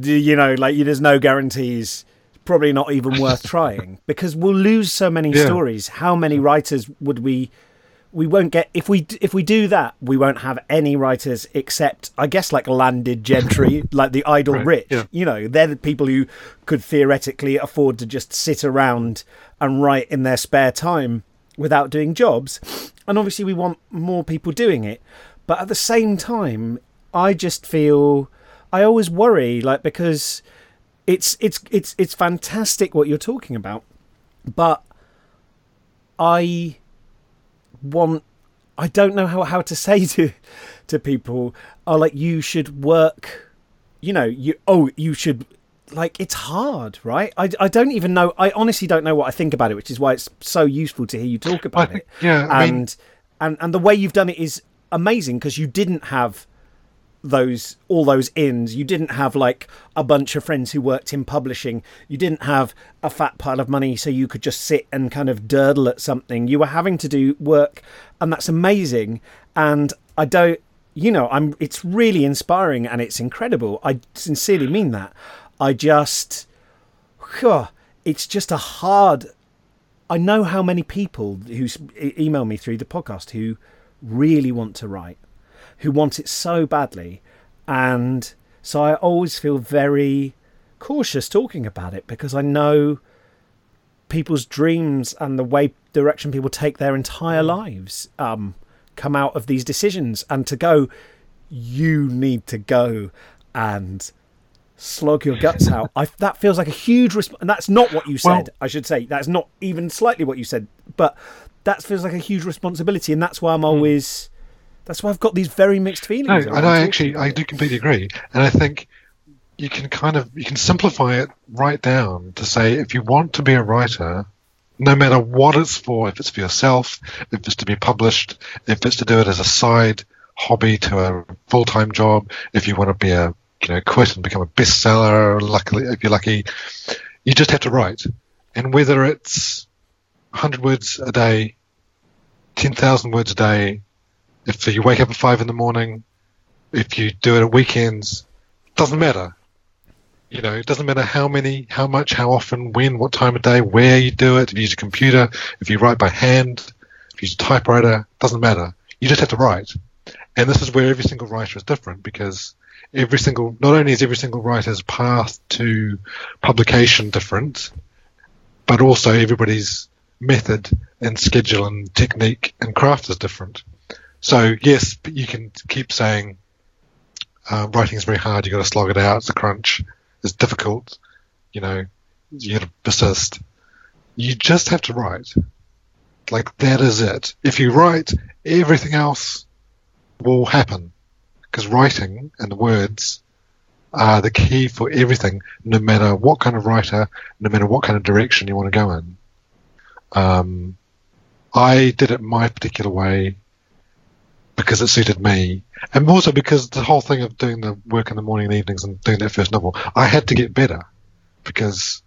You know, like there's no guarantees. Probably not even worth trying because we'll lose so many Yeah. stories. How many writers would we? We won't get if we if we do that we won't have any writers except i guess like landed gentry like the idle Right, rich. yeah. you know they're the people who could theoretically afford to just sit around and write in their spare time without doing jobs. And obviously we want more people doing it. But at the same time i just feel i always worry like because it's it's it's it's fantastic what you're talking about. But i want I don't know how, how to say to to people oh like you should work you know you oh you should like it's hard right? I, I don't even know I honestly don't know what I think about it which is why it's so useful to hear you talk about think- it yeah, I and mean- and and the way you've done it is amazing because you didn't have those all those ins. You didn't have like a bunch of friends who worked in publishing. You didn't have a fat pile of money so you could just sit and kind of durdle at something. You were having to do work and that's amazing. And i don't you know i'm it's really inspiring and it's incredible. I sincerely mean that. I just Phew, it's just a hard I know how many people who email me through the podcast who really want to write, who want it so badly, and so I always feel very cautious talking about it because I know people's dreams and the way direction people take their entire lives um, come out of these decisions, and to go, you need to go and slog your guts out. I, that feels like a huge resp- and that's not what you said. Well- I should say that's not even slightly what you said, but that feels like a huge responsibility, and that's why I'm always. That's why I've got these very mixed feelings. No, and I actually I do completely agree, and I think you can kind of you can simplify it right down to say if you want to be a writer, no matter what it's for, if it's for yourself, if it's to be published, if it's to do it as a side hobby to a full time job, if you want to be a you know quit and become a bestseller, luckily if you're lucky, you just have to write, and whether it's 100 words a day, 10,000 words a day, if you wake up at five in the morning, if you do it at weekends, doesn't matter. You know, it doesn't matter how many, how much, how often, when, what time of day, where you do it. If you use a computer, if you write by hand, if you use a typewriter, doesn't matter. You just have to write. And this is where every single writer is different because every single, not only is every single writer's path to publication different, but also everybody's method and schedule and technique and craft is different. So yes, but you can keep saying uh, writing is very hard. You got to slog it out. It's a crunch. It's difficult. You know, you got to persist. You just have to write. Like that is it. If you write, everything else will happen because writing and the words are the key for everything. No matter what kind of writer, no matter what kind of direction you want to go in. Um, I did it my particular way because it suited me, and also because the whole thing of doing the work in the morning and evenings and doing that first novel, I had to get better because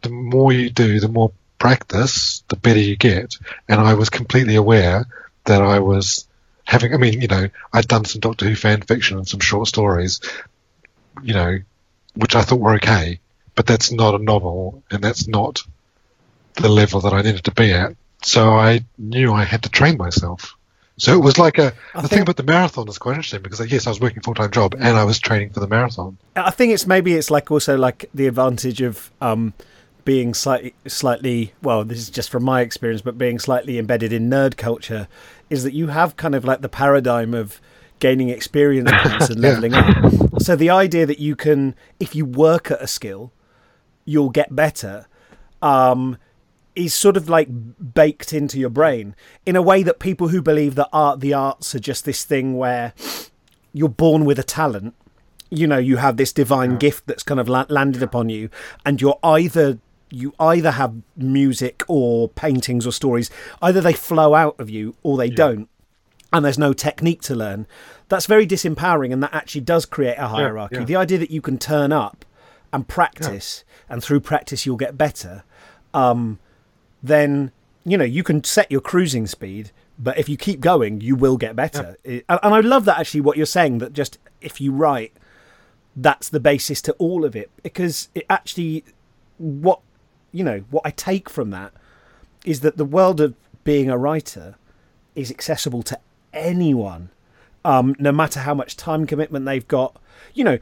the more you do, the more practice, the better you get. And I was completely aware that I was having. I mean, you know, I'd done some Doctor Who fan fiction and some short stories, you know, which I thought were okay, but that's not a novel, and that's not the level that I needed to be at. So I knew I had to train myself. So it was like a I the thing about the marathon is quite interesting because yes, I was working full time job and I was training for the marathon. I think it's maybe it's like also like the advantage of um, being slightly slightly well, this is just from my experience, but being slightly embedded in nerd culture is that you have kind of like the paradigm of gaining experience points and Yeah. leveling up. So the idea that you can, if you work at a skill, you'll get better. Um, is sort of like baked into your brain in a way that people who believe that art the arts are just this thing where you're born with a talent. You know you have this divine gift that's kind of la- landed upon you and you're either you either have music or paintings or stories. Either they flow out of you or they don't. And there's no technique to learn. That's very disempowering and that actually does create a hierarchy. yeah. the idea that you can turn up and practice and through practice you'll get better um, then you know you can set your cruising speed but if you keep going you will get better. It- and, and i love that actually what you're saying that just if you write that's the basis to all of it. Because it actually what you know what i take from that is that the world of being a writer is accessible to anyone um, no matter how much time commitment they've got. You know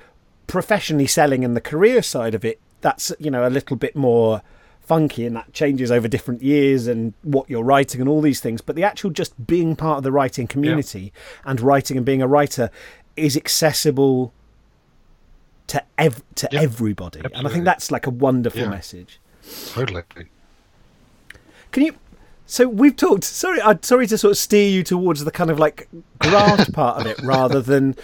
professionally selling and the career side of it that's you know a little bit more funky and that changes over different years and what you're writing and all these things but the actual just being part of the writing community and writing and being a writer is accessible to ev- to Yeah, everybody. And i think that's like a wonderful Yeah. message. Totally. can you so we've talked sorry i'm sorry to sort of steer you towards the kind of like graft part of it rather than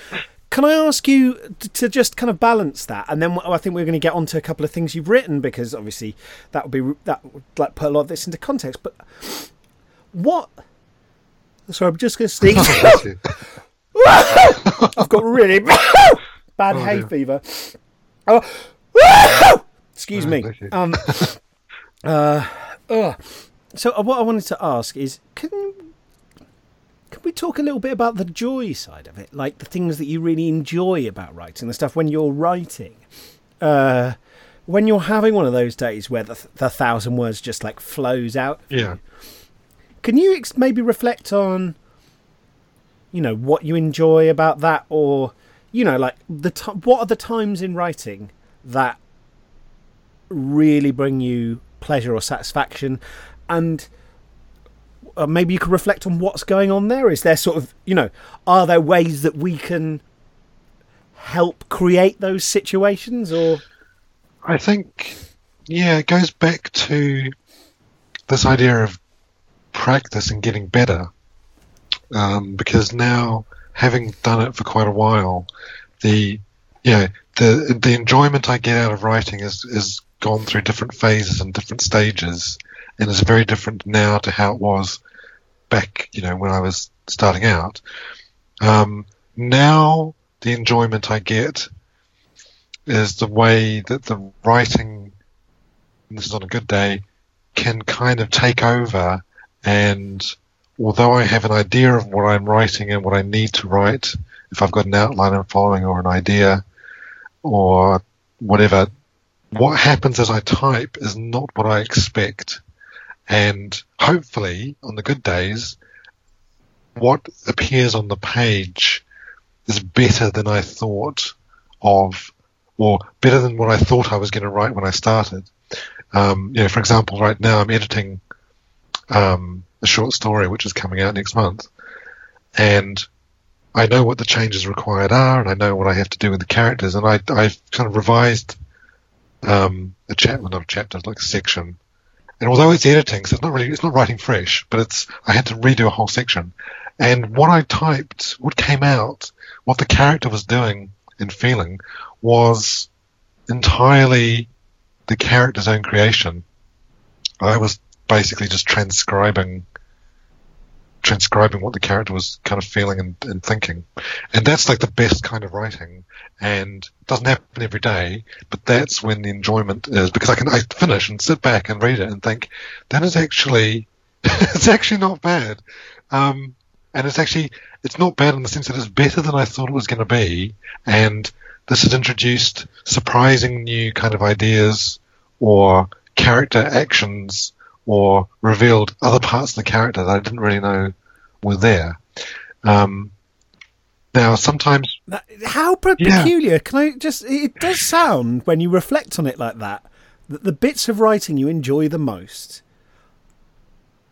can i ask you to just kind of balance that and then i think we're going to get on to a couple of things you've written because obviously that would be that would like put a lot of this into context but what sorry i'm just going to Bless. I've got really bad Oh, hay dear. fever. Oh, excuse me. Um, uh, ugh. So uh, what I wanted to ask is, can can we talk a little bit about the joy side of it, like the things that you really enjoy about writing, the stuff when you're writing, uh, when you're having one of those days where the, the thousand words just like flows out. Yeah. Can you ex- maybe reflect on, you know, what you enjoy about that, or you know, like the t- what are the times in writing that really bring you pleasure or satisfaction, and uh, maybe you could reflect on what's going on there. Is there sort of you know are there ways that we can help create those situations or? I think yeah, it goes back to this idea of practice and getting better. Um, because now, having done it for quite a while, the know, the the enjoyment I get out of writing is is gone through different phases and different stages, and is very different now to how it was back, you know, when I was starting out. Um, now, the enjoyment I get is the way that the writing, this is on a good day, can kind of take over. And although I have an idea of what I'm writing and what I need to write, if I've got an outline I'm following or an idea or whatever, what happens as I type is not what I expect. And hopefully, on the good days, what appears on the page is better than I thought of, or better than what I thought I was going to write when I started. Um, you know, for example, right now I'm editing um, a short story which is coming out next month, and I know what the changes required are, and I know what I have to do with the characters, and I, I've kind of revised um, a chapter, not a chapter, like a section. And although it's editing, so it's not really, it's not writing fresh, but it's, I had to redo a whole section. And what I typed, what came out, what the character was doing and feeling was entirely the character's own creation. I was basically just transcribing transcribing what the character was kind of feeling and, and, thinking. And that's like the best kind of writing. And it doesn't happen every day, but that's when the enjoyment is because I can I finish and sit back and read it and think that is actually it's actually not bad. Um, and it's actually it's not bad in the sense that it's better than I thought it was going to be. And this has introduced surprising new kind of ideas or character actions or revealed other parts of the character that I didn't really know were there. Um, now, sometimes. How peculiar. Yeah. Can I just. It does sound, when you reflect on it like that, that the bits of writing you enjoy the most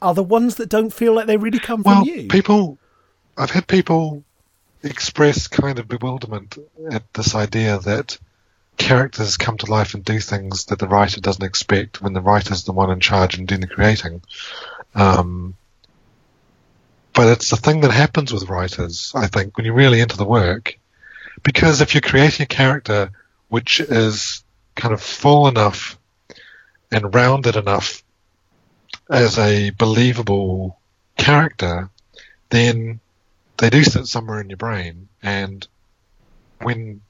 are the ones that don't feel like they really come well, from you. People. I've had people express kind of bewilderment at this idea that characters come to life and do things that the writer doesn't expect when the writer's the one in charge and doing the creating. Um, but it's the thing that happens with writers, I think, when you're really into the work. Because if you're creating a character which is kind of full enough and rounded enough as a believable character, then they do sit somewhere in your brain. And when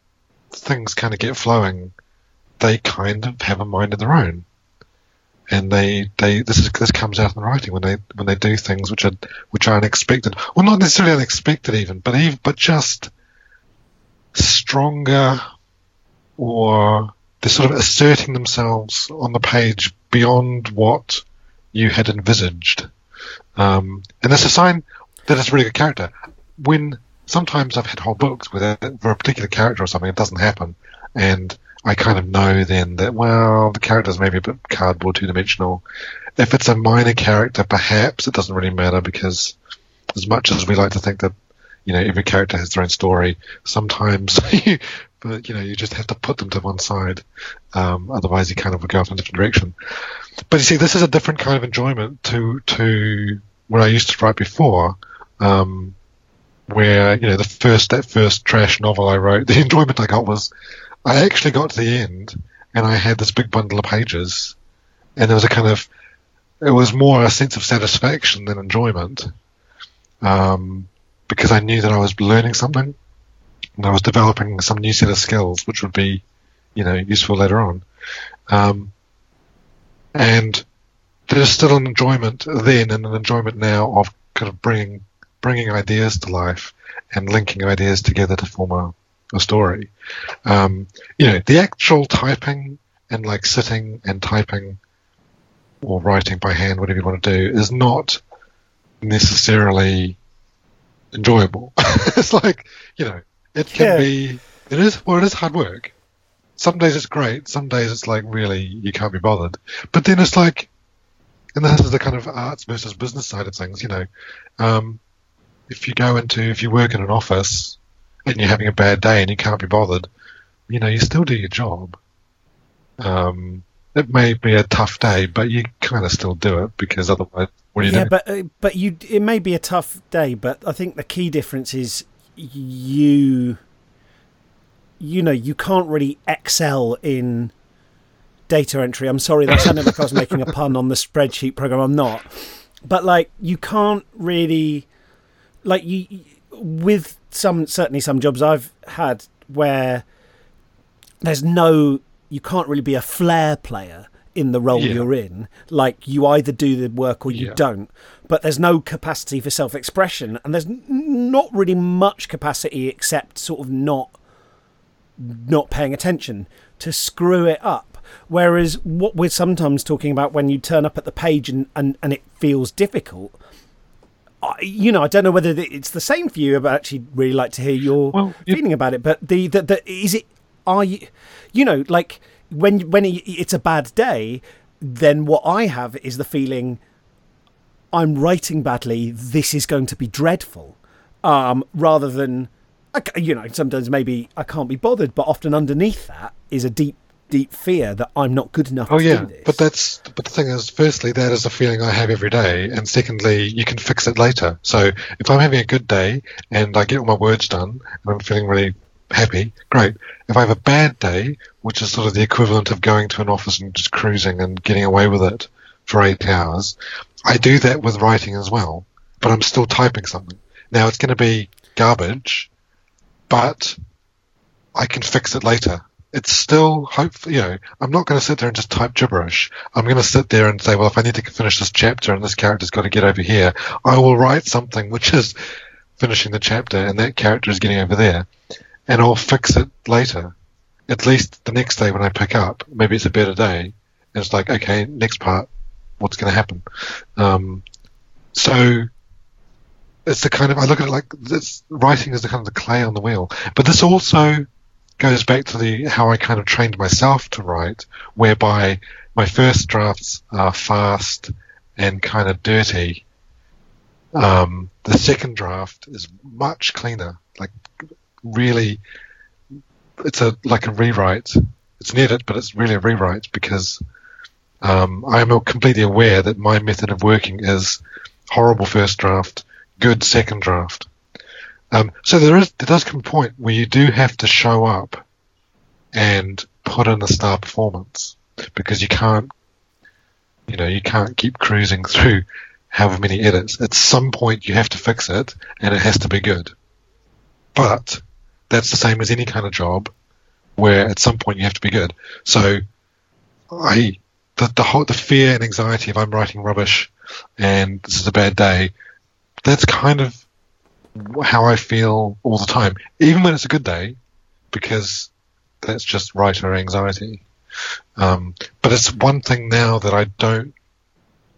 things kind of get flowing, they kind of have a mind of their own, and they they this is this comes out in the writing when they when they do things which are which are unexpected, well not necessarily unexpected even, but even but just stronger, or they're sort of asserting themselves on the page beyond what you had envisaged, um, and that's a sign that it's a really good character. When sometimes I've had whole books where for a particular character or something, it doesn't happen, and I kind of know then that well, the character's maybe a bit cardboard, two dimensional. If it's a minor character, perhaps it doesn't really matter because as much as we like to think that you know every character has their own story, sometimes but you know you just have to put them to one side, um, otherwise you kind of go off in a different direction. But you see, this is a different kind of enjoyment to to what I used to write before. Um, where you know the first that first trash novel I wrote, the enjoyment I got was I actually got to the end and I had this big bundle of pages, and there was a kind of it was more a sense of satisfaction than enjoyment, um, because I knew that I was learning something and I was developing some new set of skills which would be, you know, useful later on, um, and there's still an enjoyment then and an enjoyment now of kind of bringing bringing ideas to life and linking ideas together to form a, a story. Um, you know, the actual typing and like sitting and typing or writing by hand, whatever you want to do, is not necessarily enjoyable. it's like, you know, it can yeah. be, it is, well, it is hard work. some days it's great. Some days it's like really you can't be bothered. But then it's like, and this is the kind of arts versus business side of things. You know, um, if you go into if you work in an office and you're having a bad day and you can't be bothered, you know, you still do your job. Um, it may be a tough day, but you kind of still do it because otherwise, what do you yeah, do? but uh, but you it may be a tough day, but I think the key difference is you you know you can't really excel in data entry. I'm sorry, that sounded like I was making a pun on the spreadsheet program. I'm not, but like you can't really like you with some certainly some jobs I've had where there's no you can't really be a flair player in the role Yeah. you're in. Like you either do the work or you Yeah. don't. But there's no capacity for self-expression, and there's not really much capacity except sort of not not paying attention to screw it up. Whereas what we're sometimes talking about when you turn up at the page and, and, and it feels difficult, you know, I don't know whether it's the same for you, but I'd actually really like to hear your Well, you- feeling about it. But the, the, the is it, are you, you know, like when, when it's a bad day, then what I have is the feeling I'm writing badly, this is going to be dreadful, um, rather than, you know, sometimes maybe I can't be bothered, but often underneath that is a deep, deep fear that I'm not good enough Oh to yeah, do this. but that's but the thing is, firstly, that is a feeling I have every day, and secondly, you can fix it later. So if I'm having a good day and I get all my words done and I'm feeling really happy, great. If I have a bad day, which is sort of the equivalent of going to an office and just cruising and getting away with it for eight hours, I do that with writing as well, but I'm still typing something. Now it's going to be garbage, but I can fix it later. It's still hope. You know, I'm not going to sit there and just type gibberish. I'm going to sit there and say, well, if I need to finish this chapter and this character's got to get over here, I will write something which is finishing the chapter and that character is getting over there, and I'll fix it later. At least the next day when I pick up, maybe it's a better day. And it's like, okay, next part, what's going to happen? Um, so it's the kind of I look at it like this writing is the kind of the clay on the wheel. But this also goes back to the how I kind of trained myself to write, whereby my first drafts are fast and kind of dirty. Um, the second draft is much cleaner, like really. It's a like a rewrite. It's an edit, but it's really a rewrite because um, I am completely aware that my method of working is horrible first draft, good second draft. Um, so there is there does come a point where you do have to show up and put in a star performance because you can't, you know, you can't keep cruising through however many edits. At some point, you have to fix it, and it has to be good. But that's the same as any kind of job, where at some point you have to be good. So, I the the whole the fear and anxiety of I'm writing rubbish and this is a bad day, that's kind of how I feel all the time, even when it's a good day, because that's just writer anxiety. Um, but it's one thing now that I don't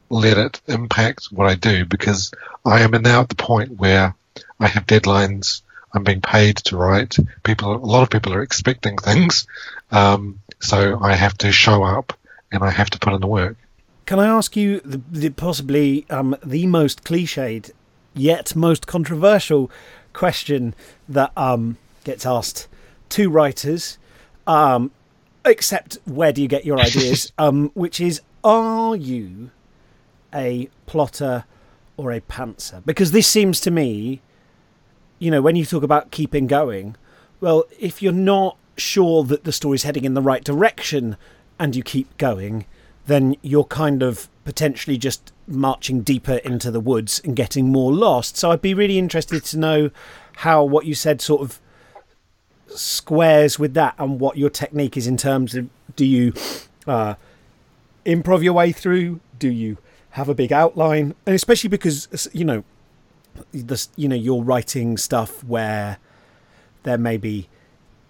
let it impact what I do because I am now at the point where I have deadlines. I'm being paid to write. People, a lot of people are expecting things, um, so I have to show up and I have to put in the work. Can I ask you the, the possibly um, the most cliched yet most controversial question that um, gets asked to writers, um, except where do you get your ideas? um, which is, are you a plotter or a pantser? Because this seems to me, you know, when you talk about keeping going, well, if you're not sure that the story's heading in the right direction and you keep going, then you're kind of potentially just marching deeper into the woods and getting more lost. So I'd be really interested to know how what you said sort of squares with that and what your technique is in terms of do you uh, improv your way through? Do you have a big outline? And especially because, you know, this, you know, you're writing stuff where there may be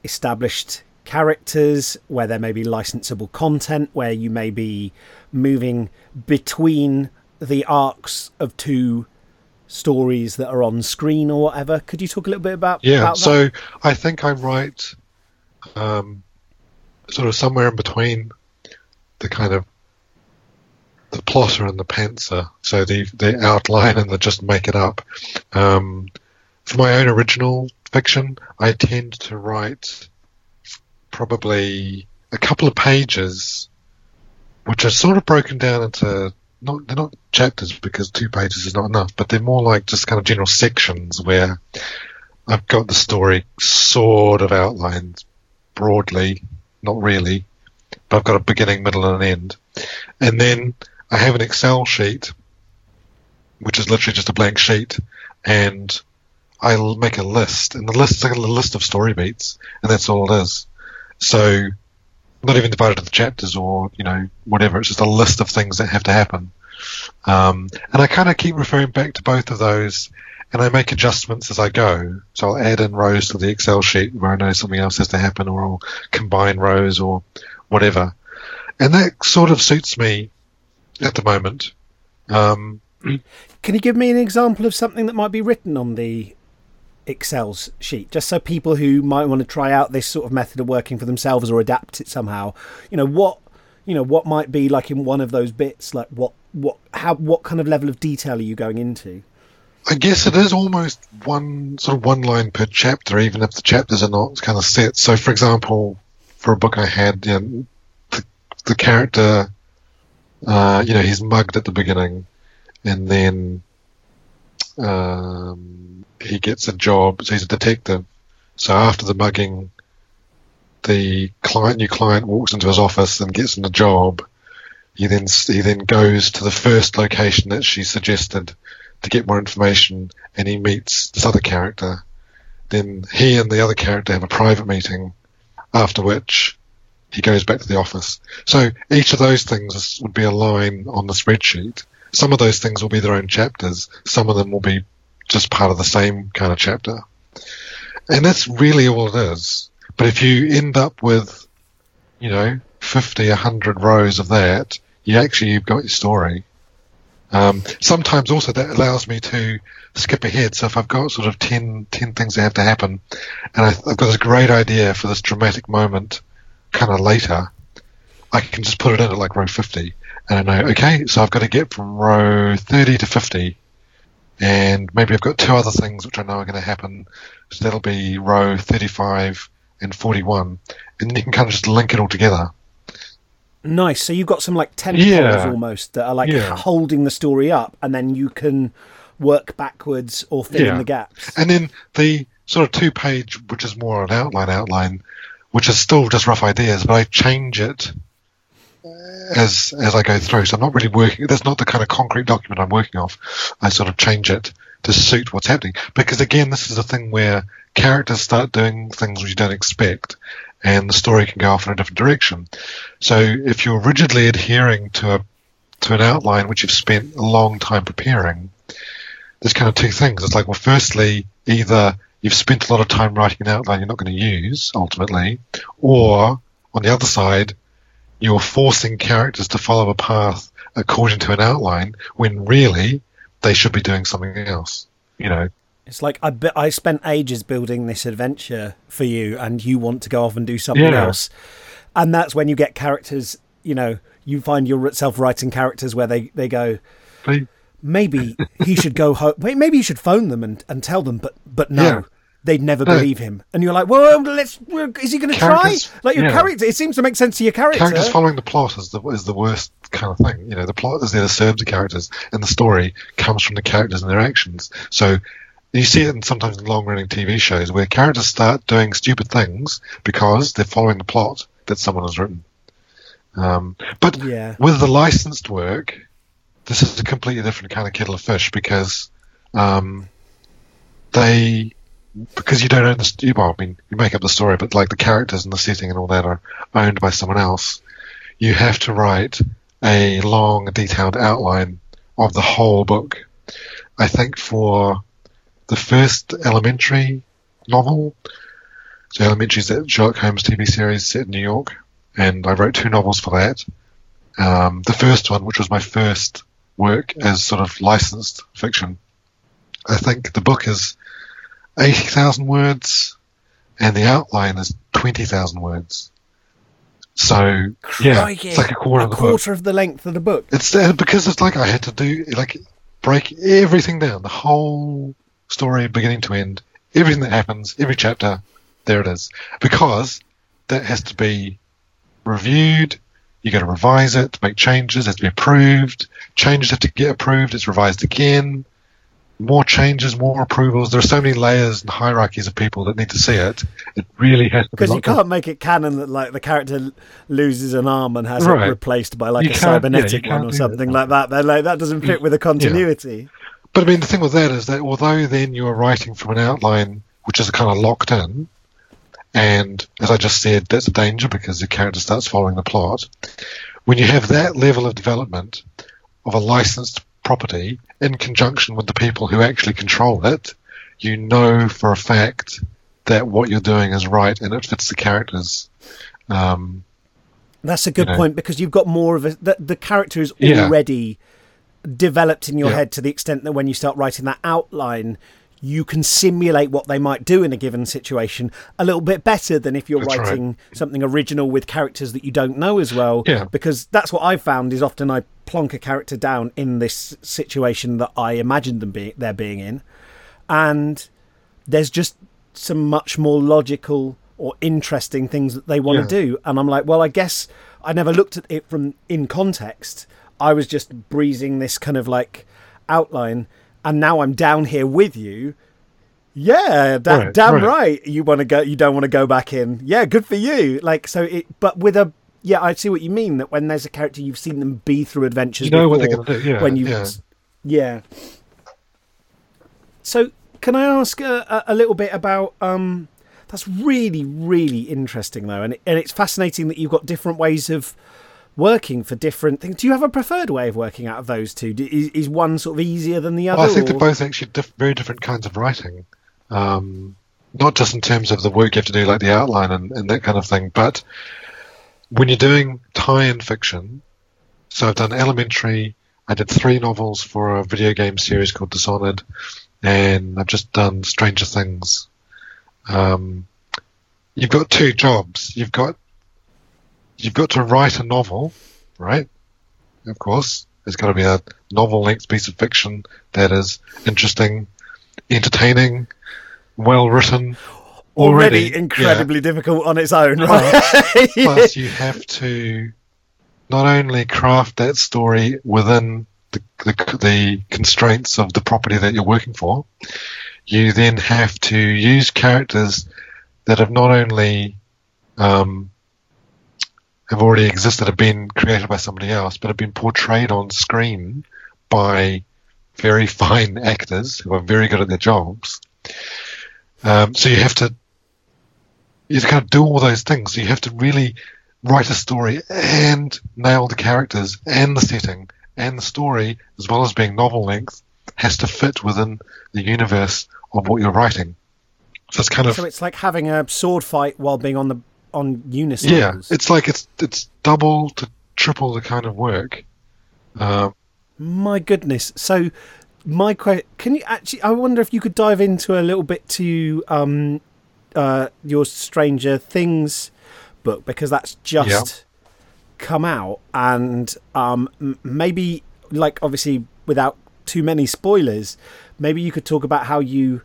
established characters, where there may be licensable content, where you may be moving between the arcs of two stories that are on screen or whatever. Could you talk a little bit about Yeah. about so I think I write. Um, sort of somewhere in between the kind of the plotter and the pantser, so the the outline and the just make it up. Um, for my own original fiction, I tend to write probably a couple of pages, which are sort of broken down into not they're not chapters because two pages is not enough, but they're more like just kind of general sections where I've got the story sort of outlined broadly, not really, but I've got a beginning, middle, and an end, and then I have an Excel sheet, which is literally just a blank sheet, and I'll make a list, and the list is like a list of story beats, and that's all it is. So, not even divided into chapters or you know whatever. It's just a list of things that have to happen. Um, and I kind of keep referring back to both of those, and I make adjustments as I go. So I'll add in rows to the Excel sheet where I know something else has to happen, or I'll combine rows or whatever. And that sort of suits me at the moment. Um, Can you give me an example of something that might be written on the Excel sheet, just so people who might want to try out this sort of method of working for themselves or adapt it somehow, you know what, you know what might be like in one of those bits, like what, what, how, what kind of level of detail are you going into? I guess it is almost one sort of one line per chapter, even if the chapters are not kind of set. So, for example, for a book I had, you know, the, the character, uh, you know, he's mugged at the beginning, and then um, he gets a job. So he's a detective. So after the mugging, the client, new client, walks into his office and gets him the job. He then he then goes to the first location that she suggested to get more information, and he meets this other character. Then he and the other character have a private meeting, after which he goes back to the office. So each of those things would be a line on the spreadsheet. Some of those things will be their own chapters. Some of them will be just part of the same kind of chapter. And that's really all it is. But if you end up with, you know, 50, 100 rows of that, you actually, you've got your story. Um, sometimes also that allows me to skip ahead. So if I've got sort of 10, 10 things that have to happen, and I, I've got this great idea for this dramatic moment kind of later, I can just put it in at like row 50. And I know, okay, so I've got to get from row 30 to 50 and maybe I've got two other things which I know are going to happen. So that'll be row 35 and 41, and then you can kind of just link it all together. Nice. So you've got some like tentpoles yeah. almost that are like yeah. holding the story up, and then you can work backwards or fill yeah. in the gaps. And then the sort of two page, which is more an outline outline, which is still just rough ideas, but I change it as as I go through. So I'm not really working. That's not the kind of concrete document I'm working off. I sort of change it to suit what's happening. Because again, this is a thing where characters start doing things which you don't expect, and the story can go off in a different direction. So if you're rigidly adhering to a to an outline which you've spent a long time preparing, there's kind of two things. It's like, well, firstly, either you've spent a lot of time writing an outline you're not going to use ultimately, or on the other side, you're forcing characters to follow a path according to an outline when really they should be doing something else. You know. It's like I be- I spent ages building this adventure for you, and you want to go off and do something yeah. else, and that's when you get characters. You know, you find yourself writing characters where they they go. Maybe he should go home. Maybe you should phone them and, and tell them, but but no. Yeah they'd never believe him. And you're like, well, let's. Is he going to try? Like your yeah. character, it seems to make sense to your character. Characters following the plot is the is the worst kind of thing. You know, the plot is there to serve the characters, and the story comes from the characters and their actions. So you see it in sometimes in long running TV shows where characters start doing stupid things because they're following the plot that someone has written. Um, but yeah. with the licensed work, this is a completely different kind of kettle of fish because um, they because you don't own the well, I mean, you make up the story, but like the characters and the setting and all that are owned by someone else. You have to write a long, detailed outline of the whole book. I think for the first Elementary novel, so Elementary is that Sherlock Holmes TV series set in New York, and I wrote two novels for that. Um, the first one, which was my first work as sort of licensed fiction, I think the book is 80,000 words and the outline is 20,000 words. So yeah, Crikey. it's like a quarter a of the quarter of the length of the book. It's uh, because it's like I had to do like break everything down, the whole story, beginning to end, everything that happens, every chapter. There it is, because that has to be reviewed. You got to revise it, make changes. It has to be approved. Changes have to get approved. It's revised again. More changes, more approvals. There are so many layers and hierarchies of people that need to see it. It really has to be. Because you can't make it canon that like the character loses an arm and has Right. it replaced by like You a can't- yeah, cybernetic one or something that. like that. They're like that doesn't fit mm. with the continuity. But I mean, the thing with that is that although then you're writing from an outline which is kind of locked in, and as I just said, that's a danger because the character starts following the plot. When you have that level of development of a licensed property in conjunction with the people who actually control it, you know for a fact that what you're doing is right and it fits the characters. Um, That's a good You know. point because you've got more of a the, the character is Yeah. already developed in your Yeah. head to the extent that when you start writing that outline you can simulate what they might do in a given situation a little bit better than if you're That's right. writing something original with characters that you don't know as well Yeah. because that's what I've found is often I plonk a character down in this situation that I imagined them being they're being in and there's just some much more logical or interesting things that they want Yeah. to do and i'm like well i guess i never looked at it from in context i was just breezing this kind of like outline and now i'm down here with you yeah da- Right, damn right. right. you want to go you don't want to go back in yeah good for you like so it but with a yeah i see what you mean that when there's a character you've seen them be through adventures you know what they're going to do. Yeah. when you yeah. yeah. So, can I ask a, a, a little bit about? Um, that's really, really interesting, though, and it, and it's fascinating that you've got different ways of working for different things. Do you have a preferred way of working out of those two? Is, is one sort of easier than the other? Well, I think or- they're both actually diff- very different kinds of writing. Um, not just in terms of the work you have to do, like the outline and, and that kind of thing, but when you're doing tie-in fiction. So I've done Elementary. I did three novels for a video game series called Dishonored, and I've just done Stranger Things. Um, you've got two jobs. You've got you've got to write a novel, right? Of course, it's got to be a novel-length piece of fiction that is interesting, entertaining, well written. already, yeah. incredibly difficult on its own, right? Plus, you have to not only craft that story within the, the, the constraints of the property that you're working for, you then have to use characters that have not only um, have already existed, have been created by somebody else, but have been portrayed on screen by very fine actors who are very good at their jobs. Um, so you have to you have to kind of do all those things. So you have to really write a story and nail the characters and the setting and the story, as well as being novel length, has to fit within the universe of what you're writing. So it's kind of so it's like having a sword fight while being on the on unison. yeah, it's like it's it's double to triple the kind of work. Um, My goodness. So, my question: Can you actually? I wonder if you could dive into a little bit to um, uh, your Stranger Things book because that's just come out, and um, maybe, like, obviously, without too many spoilers, maybe you could talk about how you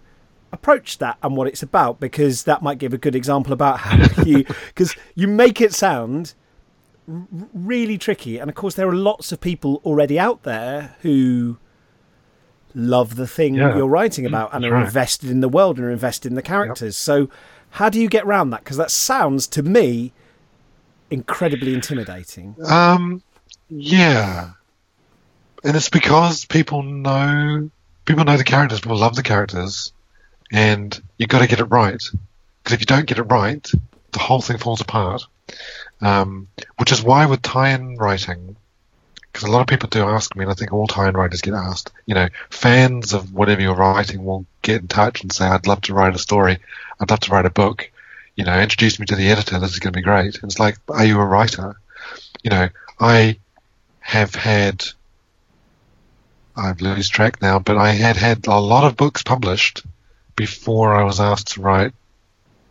approach that and what it's about because that might give a good example about how you because you make it sound r- really tricky. And of course there are lots of people already out there who love the thing Yeah. you're writing about and That's are right. invested in the world and are invested in the characters. So how do you get around that? Because that sounds to me incredibly intimidating. Um, yeah, and it's because people know people know the characters, people love the characters, and you've got to get it right. Because if you don't get it right, the whole thing falls apart. Um, which is why with tie-in writing, because a lot of people do ask me, and I think all tie-in writers get asked. You know, fans of whatever you're writing will get in touch and say, "I'd love to write a story. I'd love to write a book." You know, introduce me to the editor. This is going to be great. And it's like, are you a writer? you know, I have had, I've lost track now, but I had had a lot of books published before I was asked to write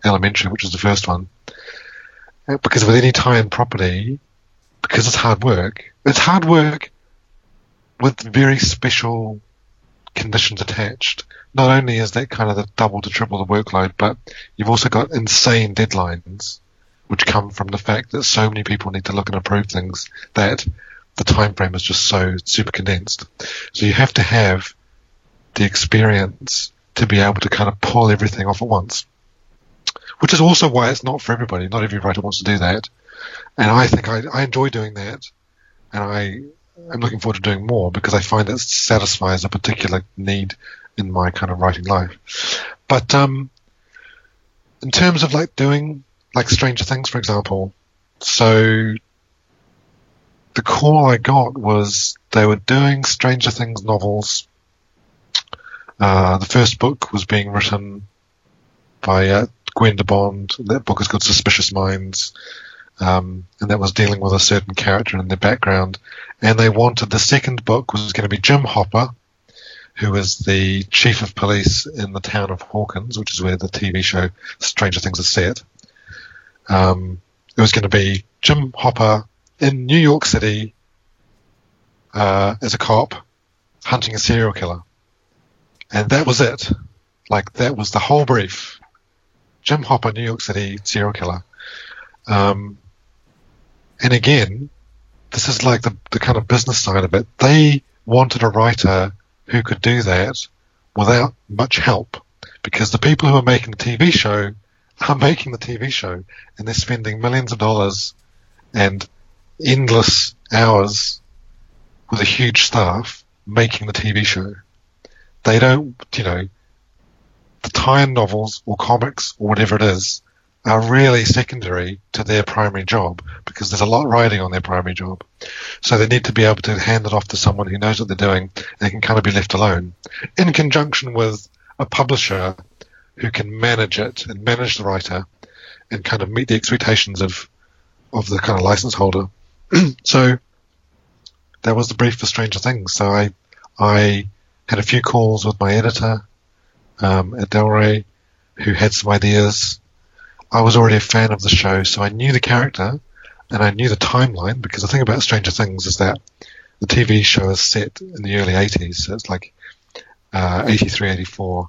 Elementary, which was the first one. Uh, Because with any tie-in property, because it's hard work, it's hard work with very special conditions attached. Not only is that kind of the double to triple the workload, but you've also got insane deadlines, which come from the fact that so many people need to look and approve things that the time frame is just so super condensed. So you have to have the experience to be able to kind of pull everything off at once. Which is also why it's not for everybody. Not every writer wants to do that. And I think I, I enjoy doing that. And I am looking forward to doing more because I find it satisfies a particular need in my kind of writing life. But um, in terms of like doing like Stranger Things, for example, so the call I got was they were doing Stranger Things novels. Uh, the first book was being written by uh, Gwenda Bond. That book is called Suspicious Minds. Um, and that was dealing with a certain character in their background. And they wanted the second book was going to be Jim Hopper, who is the chief of police in the town of Hawkins, which is where the TV show Stranger Things is set. Um, it was going to be Jim Hopper in New York City uh, as a cop hunting a serial killer. And that was it. Like, that was the whole brief. Jim Hopper, New York City serial killer. Um, and again, this is like the, the kind of business side of it. They wanted a writer who could do that without much help because the people who are making the TV show are making the TV show and they're spending millions of dollars and endless hours with a huge staff making the TV show. They don't, you know, the tie-in novels or comics or whatever it is are really secondary to their primary job because there's a lot riding on their primary job. So they need to be able to hand it off to someone who knows what they're doing and can kind of be left alone in conjunction with a publisher who can manage it and manage the writer and kind of meet the expectations of, of the kind of license holder. so that was the brief for Stranger Things. So I, I had a few calls with my editor, um, at Del Rey who had some ideas I was already a fan of the show, so I knew the character and I knew the timeline because the thing about Stranger Things is that the TV show is set in the early 80s, so it's like uh, 83, 84.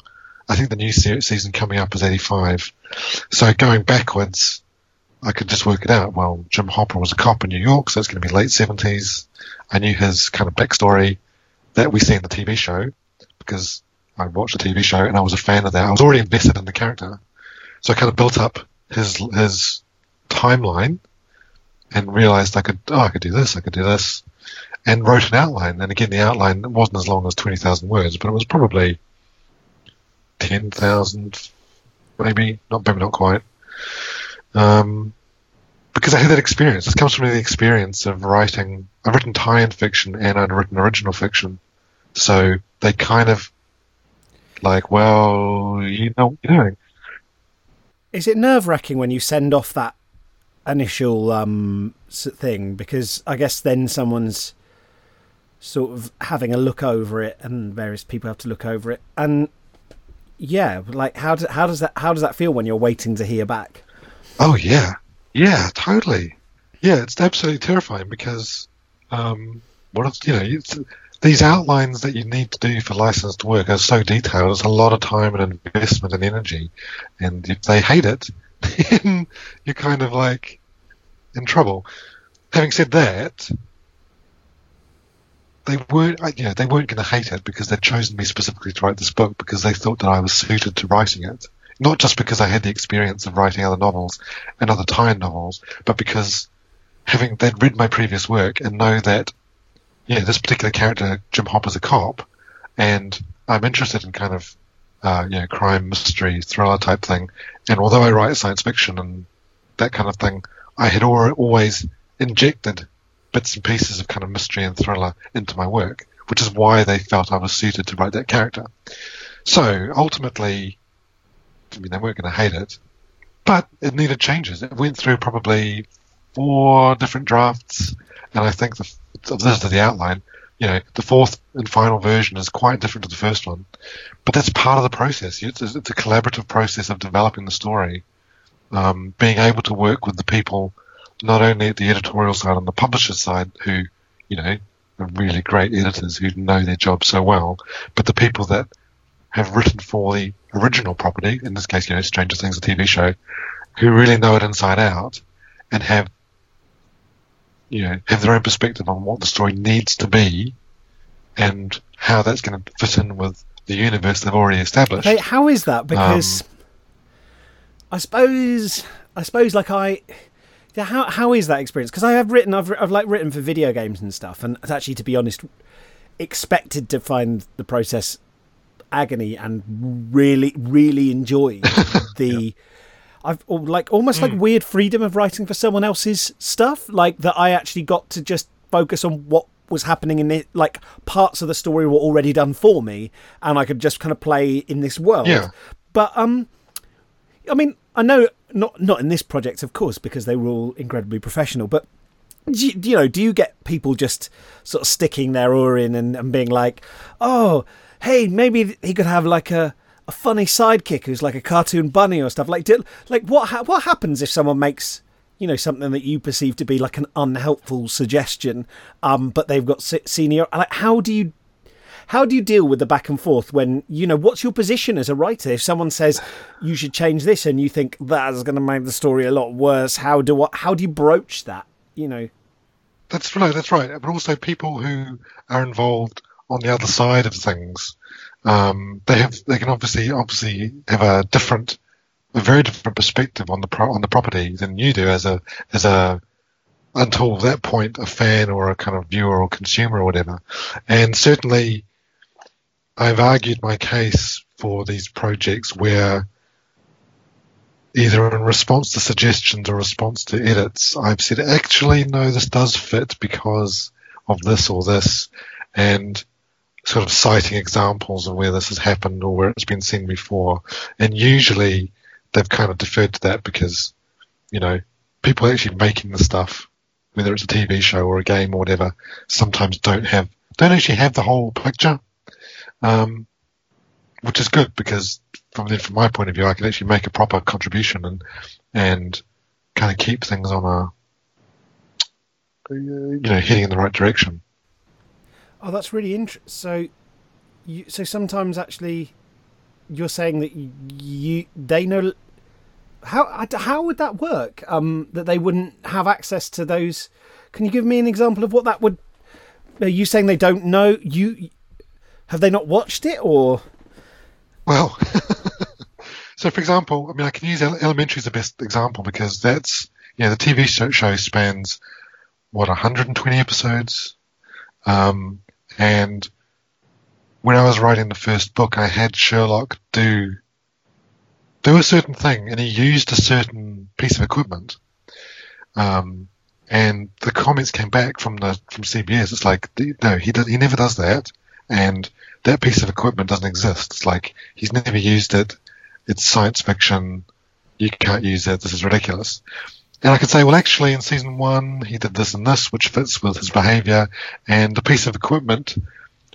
I think the new season coming up is 85. So going backwards, I could just work it out. Well, Jim Hopper was a cop in New York, so it's going to be late 70s. I knew his kind of backstory that we see in the TV show because I watched the TV show and I was a fan of that. I was already invested in the character. So I kind of built up his his timeline and realized I could oh I could do this I could do this and wrote an outline and again the outline wasn't as long as twenty thousand words but it was probably ten thousand maybe not maybe not quite um, because I had that experience this comes from the experience of writing I've written tie-in fiction and I've written original fiction so they kind of like well you know what you're doing Is it nerve wracking when you send off that initial um, thing? Because I guess then someone's sort of having a look over it, and various people have to look over it. And yeah, like how do, how does that how does that feel when you're waiting to hear back? Oh yeah, yeah, totally. Yeah, it's absolutely terrifying because um, what you know these outlines that you need to do for licensed work are so detailed. It's a lot of time and investment and energy, and if they hate it, then you're kind of like in trouble. Having said that, they weren't, you know, they weren't going to hate it because they'd chosen me specifically to write this book because they thought that I was suited to writing it. Not just because I had the experience of writing other novels and other tie-in novels, but because having they'd read my previous work and know that, yeah, this particular character, Jim Hopper's a cop, and I'm interested in kind of, uh, you know, crime, mystery, thriller type thing. And although I write science fiction and that kind of thing, I had al- always injected bits and pieces of kind of mystery and thriller into my work, which is why they felt I was suited to write that character. So ultimately, I mean, they weren't going to hate it, but it needed changes. It went through probably four different drafts, and I think the this is the outline. You know, the fourth and final version is quite different to the first one, but that's part of the process. It's, it's a collaborative process of developing the story, um, being able to work with the people not only at the editorial side and the publisher side who, you know, are really great editors who know their job so well, but the people that have written for the original property, in this case, you know, Stranger Things, a TV show, who really know it inside out and have, you know, have their own perspective on what the story needs to be and how that's going to fit in with the universe they've already established. Okay, how is that? Because um, I suppose, I suppose, like I, yeah, how how is that experience? Because I have written, I've I've like written for video games and stuff, and actually, to be honest, expected to find the process agony and really really enjoy the. yeah. I've like almost mm. like weird freedom of writing for someone else's stuff, like that I actually got to just focus on what was happening in it. Like parts of the story were already done for me, and I could just kind of play in this world. Yeah. But um, I mean, I know not not in this project, of course, because they were all incredibly professional. But do you, you know, do you get people just sort of sticking their oar in and, and being like, "Oh, hey, maybe he could have like a." A funny sidekick who's like a cartoon bunny or stuff like. Like what? Ha- what happens if someone makes you know something that you perceive to be like an unhelpful suggestion um but they've got senior like how do you how do you deal with the back and forth when you know what's your position as a writer? If someone says you should change this and you think that's going to make the story a lot worse, how do how do you broach that? You know. That's right. That's right. But also people who are involved on the other side of things, um, they have they can obviously obviously have a different, a very different perspective on the pro- on the property than you do as a as a until that point a fan or a kind of viewer or consumer or whatever. And certainly I've argued my case for these projects where either in response to suggestions or response to edits, I've said, actually, no, this does fit because of this or this, and sort of citing examples of where this has happened or where it's been seen before. And usually they've kind of deferred to that because, you know, people actually making the stuff, whether it's a TV show or a game or whatever, sometimes don't have, don't actually have the whole picture um, which is good because from the, from my point of view, I can actually make a proper contribution and and kind of keep things on a you know heading in the right direction. Oh, that's really interesting. So, you, so sometimes actually, you're saying that you, you they know how how would that work? Um, that they wouldn't have access to those. Can you give me an example of what that would? Are you saying they don't know you? Have they not watched it, or? Well, so for example, I mean, I can use Elementary as the best example because that's you know the TV show spans what 120 episodes, um, and when I was writing the first book, I had Sherlock do do a certain thing, and he used a certain piece of equipment. Um, and the comments came back from the from CBS. It's like, no, he he never does that and that piece of equipment doesn't exist. It's like he's never used it. It's science fiction. You can't use it. This is ridiculous. And I could say, well, actually, in season one, he did this and this, which fits with his behavior. And the piece of equipment,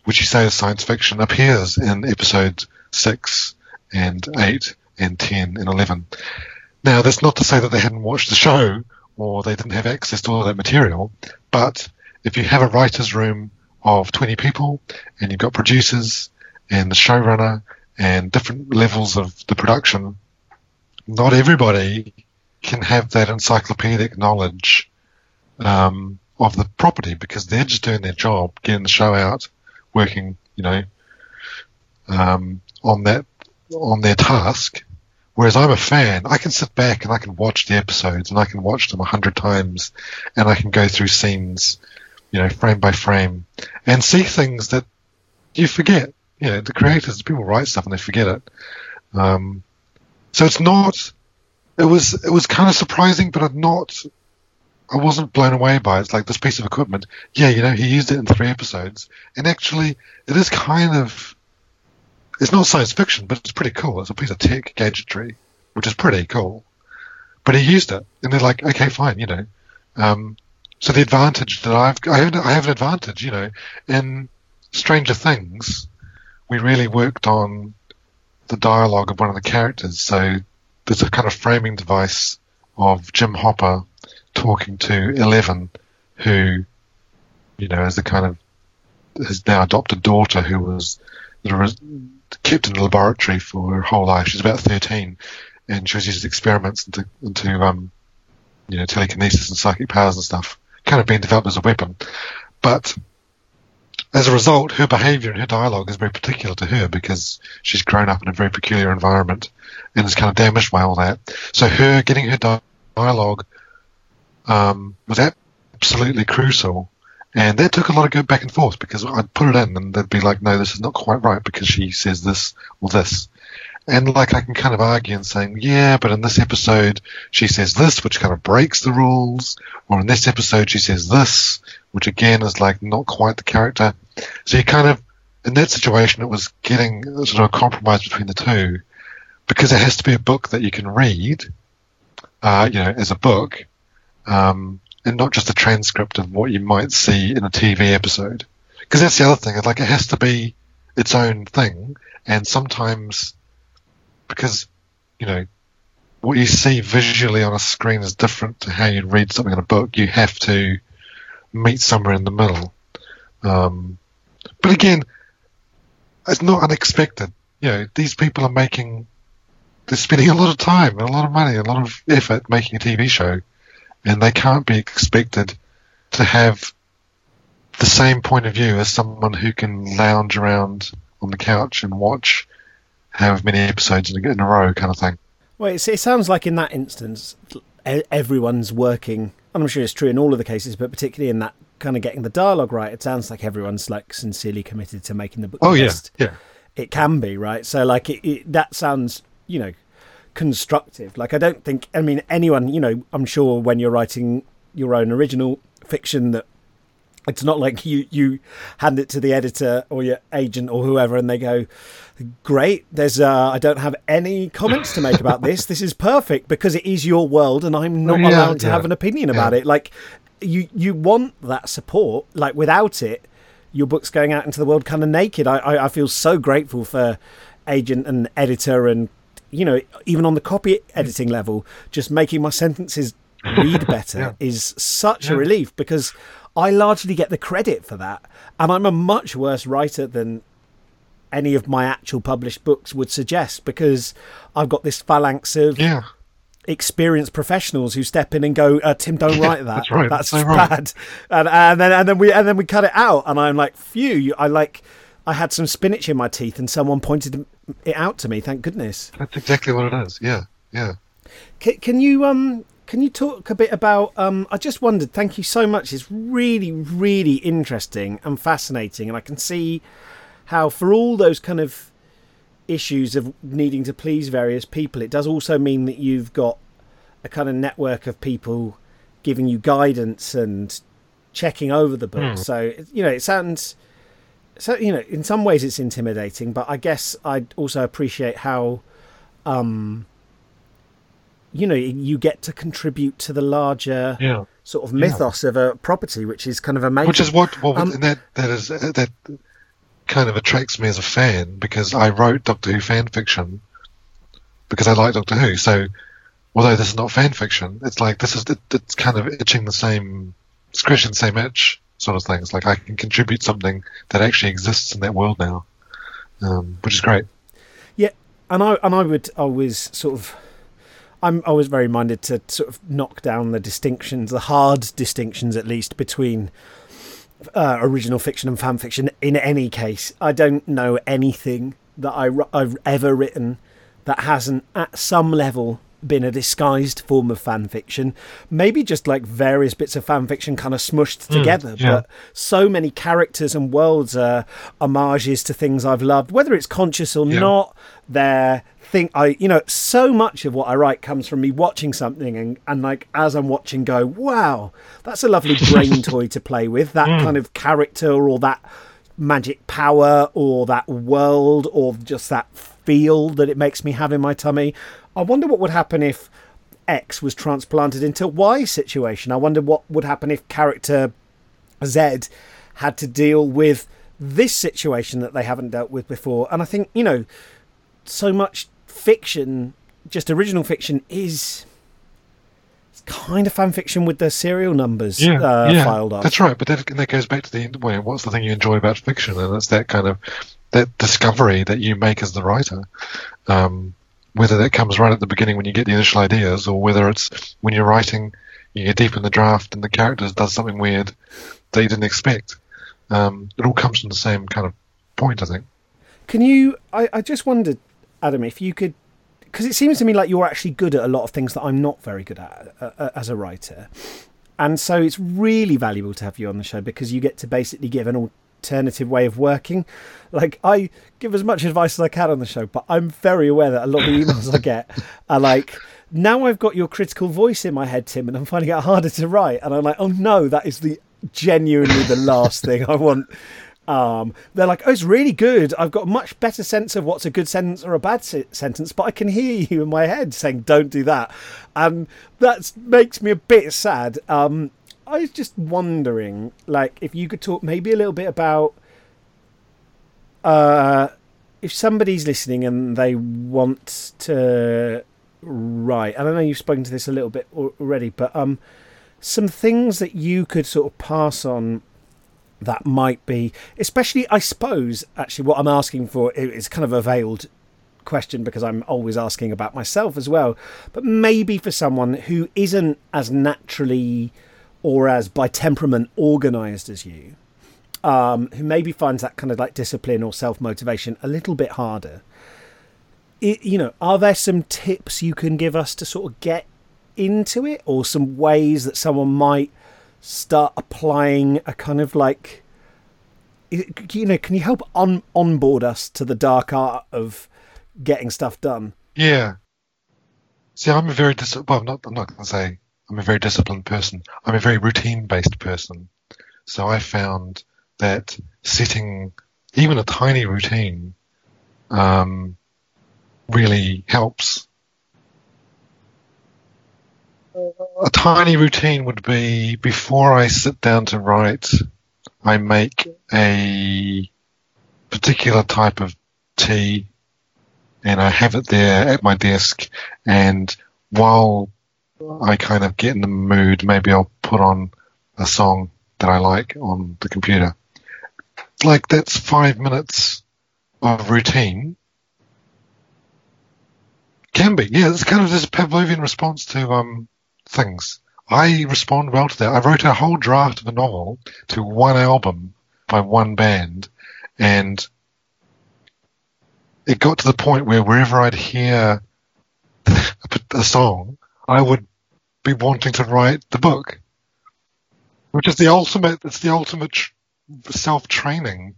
which you say is science fiction, appears in episodes six and eight and 10 and 11. Now, that's not to say that they hadn't watched the show or they didn't have access to all that material, but if you have a writer's room of 20 people and you've got producers and the showrunner and different levels of the production, not everybody can have that encyclopedic knowledge um, of the property because they're just doing their job, getting the show out, working, you know, um, on that on their task. Whereas I'm a fan, I can sit back and I can watch the episodes and I can watch them a hundred times and I can go through scenes you know, frame by frame, and see things that you forget. You know, the creators, the people write stuff and they forget it. Um, so it's not. It was it was kind of surprising, but I'm not. I wasn't blown away by it. It's like this piece of equipment. Yeah, you know, he used it in three episodes, and actually, it is kind of. It's not science fiction, but it's pretty cool. It's a piece of tech gadgetry, which is pretty cool. But he used it, and they're like, okay, fine, you know. Um, so the advantage that I've I have, I have an advantage, you know, in Stranger Things, we really worked on the dialogue of one of the characters. So there's a kind of framing device of Jim Hopper talking to Eleven, who, you know, is the kind of his now adopted daughter who was kept in a laboratory for her whole life. She's about 13, and she was using experiments into, into um, you know, telekinesis and psychic powers and stuff, kind of being developed as a weapon. But as a result, her behavior and her dialogue is very particular to her because she's grown up in a very peculiar environment and is kind of damaged by all that. So her getting her dialogue um, was absolutely crucial. And that took a lot of go back and forth because I'd put it in and they'd be like, no, this is not quite right because she says this or this. And like I can kind of argue and saying, yeah, but in this episode she says this, which kind of breaks the rules, or in this episode she says this, which again is like not quite the character. So you kind of, in that situation, it was getting sort of a compromise between the two, because it has to be a book that you can read, uh, you know, as a book, um, and not just a transcript of what you might see in a TV episode. Because that's the other thing, like it has to be its own thing, and sometimes because you know what you see visually on a screen is different to how you read something in a book. You have to meet somewhere in the middle. Um, but again, it's not unexpected. You know, these people are making, they're spending a lot of time and a lot of money, a lot of effort making a TV show, and they can't be expected to have the same point of view as someone who can lounge around on the couch and watch however many episodes in a, in a row, kind of thing. Well, it sounds like in that instance, everyone's working. I'm sure it's true in all of the cases, but particularly in that kind of getting the dialogue right, it sounds like everyone's like sincerely committed to making the book. Oh yeah, yeah. It can be right. So like it, it, that sounds, you know, constructive. Like I don't think. I mean, anyone. You know, I'm sure when you're writing your own original fiction that it's not like you you hand it to the editor or your agent or whoever and they go great there's uh, i don't have any comments to make about this this is perfect because it is your world and i'm not yeah, allowed to yeah. have an opinion about yeah. it like you you want that support like without it your book's going out into the world kind of naked i i, I feel so grateful for agent and editor and you know even on the copy editing level just making my sentences read better is such a relief because I largely get the credit for that. And I'm a much worse writer than any of my actual published books would suggest because I've got this phalanx of yeah. experienced professionals who step in and go, uh, "Tim, don't write that. that's right. That's, that's bad." Right. And, and then and then we and then we cut it out, and I'm like, "Phew!" I like. I had some spinach in my teeth, and someone pointed it out to me. Thank goodness. That's exactly what it is. Yeah, yeah. Can, can you um can you talk a bit about? Um, I just wondered. Thank you so much. It's really, really interesting and fascinating, and I can see how, for all those kind of issues of needing to please various people, it does also mean that you've got a kind of network of people giving you guidance and checking over the book. Mm. So you know, it sounds. So you know, in some ways it's intimidating, but I guess I also appreciate how. Um, you know you get to contribute to the larger yeah. sort of mythos yeah. of a property, which is kind of amazing. Which is what, what um, that that is that kind of attracts me as a fan because I wrote Doctor Who fan fiction because I like Doctor Who. So although this is not fan fiction, it's like this is it, it's kind of itching the same scratching the same itch sort of thing. It's like I can contribute something that actually exists in that world now, um, which is great. Yeah, and I and I would always sort of I'm always very minded to sort of knock down the distinctions, the hard distinctions at least, between uh, original fiction and fan fiction. In any case, I don't know anything that I, I've ever written that hasn't, at some level, been a disguised form of fan fiction. Maybe just like various bits of fan fiction kind of smushed hmm, together. Mm, yeah. But so many characters and worlds are homages to things I've loved, whether it's conscious or yeah. not. They're think I, you know, so much of what I write comes from me watching something and, and like as I'm watching, go, wow, that's a lovely brain toy to play with. That mm. kind of character or that magic power or that world or just that feel that it makes me have in my tummy. I wonder what would happen if X was transplanted into Y situation. I wonder what would happen if character Z had to deal with this situation that they haven't dealt with before. And I think, you know, so much fiction just original fiction is it's kind of fan fiction with the serial numbers Yeah, uh, yeah, filed up. that's right. But that, that goes back to the well, what's the thing you enjoy about fiction, and it's that kind of that discovery that you make as the writer. Um, whether that comes right at the beginning when you get the initial ideas, or whether it's when you're writing, you get deep in the draft and the characters does something weird that you didn't expect. Um, it all comes from the same kind of point, I think. Can you? I, I just wondered, Adam, if you could, because it seems to me like you're actually good at a lot of things that I'm not very good at uh, uh, as a writer, and so it's really valuable to have you on the show because you get to basically give an alternative way of working. Like I give as much advice as I can on the show, but I'm very aware that a lot of the emails I get are like. Now I've got your critical voice in my head, Tim, and I'm finding it harder to write. And I'm like, oh no, that is the genuinely the last thing I want um, they're like, oh, it's really good. I've got a much better sense of what's a good sentence or a bad se- sentence, but I can hear you in my head saying, don't do that. And that makes me a bit sad. Um, I was just wondering, like, if you could talk maybe a little bit about uh, if somebody's listening and they want to write, and I know you've spoken to this a little bit already, but um, some things that you could sort of pass on that might be, especially, I suppose, actually, what I'm asking for is kind of a veiled question because I'm always asking about myself as well. But maybe for someone who isn't as naturally or as by temperament organized as you, um, who maybe finds that kind of like discipline or self motivation a little bit harder. It, you know, are there some tips you can give us to sort of get into it, or some ways that someone might start applying a kind of like you know can you help on onboard us to the dark art of getting stuff done yeah see i'm a very dis- well I'm not, I'm not going to say i'm a very disciplined person. I'm a very routine based person. So i found that setting even a tiny routine um, really helps. A tiny routine would be before I sit down to write, I make a particular type of tea and I have it there at my desk. And while I kind of get in the mood, maybe I'll put on a song that I like on the computer. Like that's five minutes of routine. Can be, yeah. It's kind of this Pavlovian response to um, things. I respond well to that. I wrote a whole draft of a novel to one album by one band, and it got to the point where wherever I'd hear a song, I would be wanting to write the book, which is the ultimate. It's the ultimate tr- self training.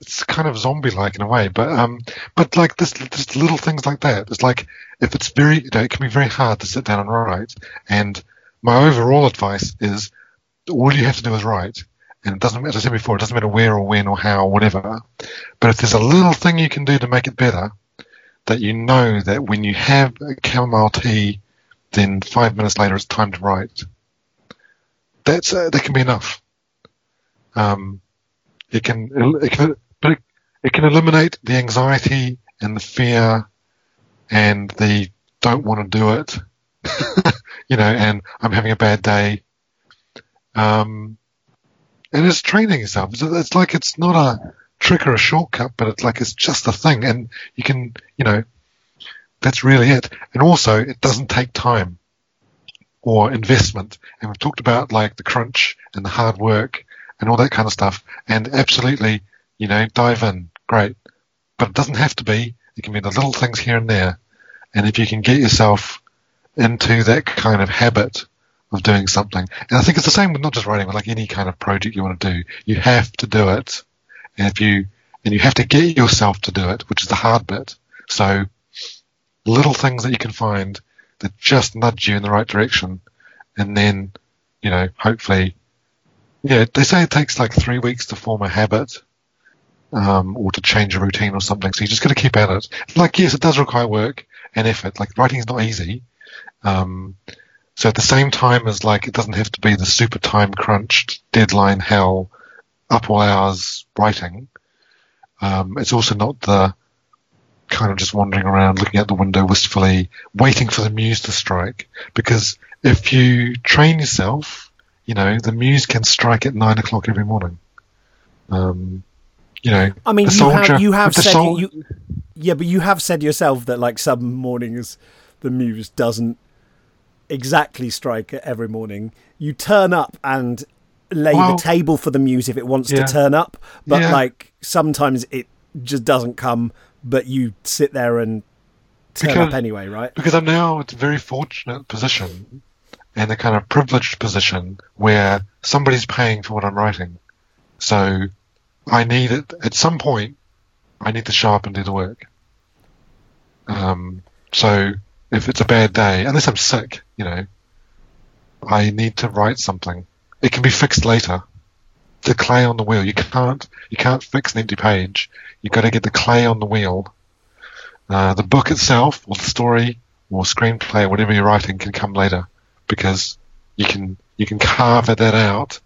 It's kind of zombie like in a way, but um, but like this, just little things like that. It's like if it's very, you know, it can be very hard to sit down and write. And my overall advice is all you have to do is write. And it doesn't, as I said before, it doesn't matter where or when or how or whatever. But if there's a little thing you can do to make it better, that you know that when you have a chamomile tea, then five minutes later it's time to write. That's uh, that can be enough. Um, it can, it can, but it, it can eliminate the anxiety and the fear and the don't want to do it, you know, and I'm having a bad day. Um, and it's training yourself. It's, it's like it's not a trick or a shortcut, but it's like it's just a thing, and you can, you know, that's really it. And also, it doesn't take time or investment. And we've talked about like the crunch and the hard work and all that kind of stuff. And absolutely, you know, dive in, great. But it doesn't have to be. It can be the little things here and there. And if you can get yourself into that kind of habit of doing something, and I think it's the same with not just writing, but like any kind of project you want to do, you have to do it. And if you, and you have to get yourself to do it, which is the hard bit. So little things that you can find that just nudge you in the right direction. And then, you know, hopefully, yeah, they say it takes like three weeks to form a habit um, or to change a routine or something. So you just got to keep at it. Like, yes, it does require work and effort. Like, writing is not easy. Um, so at the same time as like, it doesn't have to be the super time crunched deadline hell, up all hours writing. Um, it's also not the kind of just wandering around, looking out the window wistfully, waiting for the muse to strike. Because if you train yourself, you know, the muse can strike at nine o'clock every morning. Um, you know, I mean, you soldier, have, you have said sol- you, yeah, but you have said yourself that like some mornings the muse doesn't exactly strike every morning. You turn up and lay Well- the table for the muse if it wants Yeah. to turn up, but Yeah. like sometimes it just doesn't come. But you sit there and turn Because- up anyway, right? because I'm now at a very fortunate position and a kind of privileged position where somebody's paying for what I'm writing. So I need it at some point. I need to show up and do the work. Um, so if it's a bad day, unless I'm sick, you know, I need to write something. It can be fixed later. The clay on the wheel. You can't you can't fix an empty page. You've got to get the clay on the wheel. Uh, the book itself, or the story, or screenplay, whatever you're writing, can come later because you can you can carve that out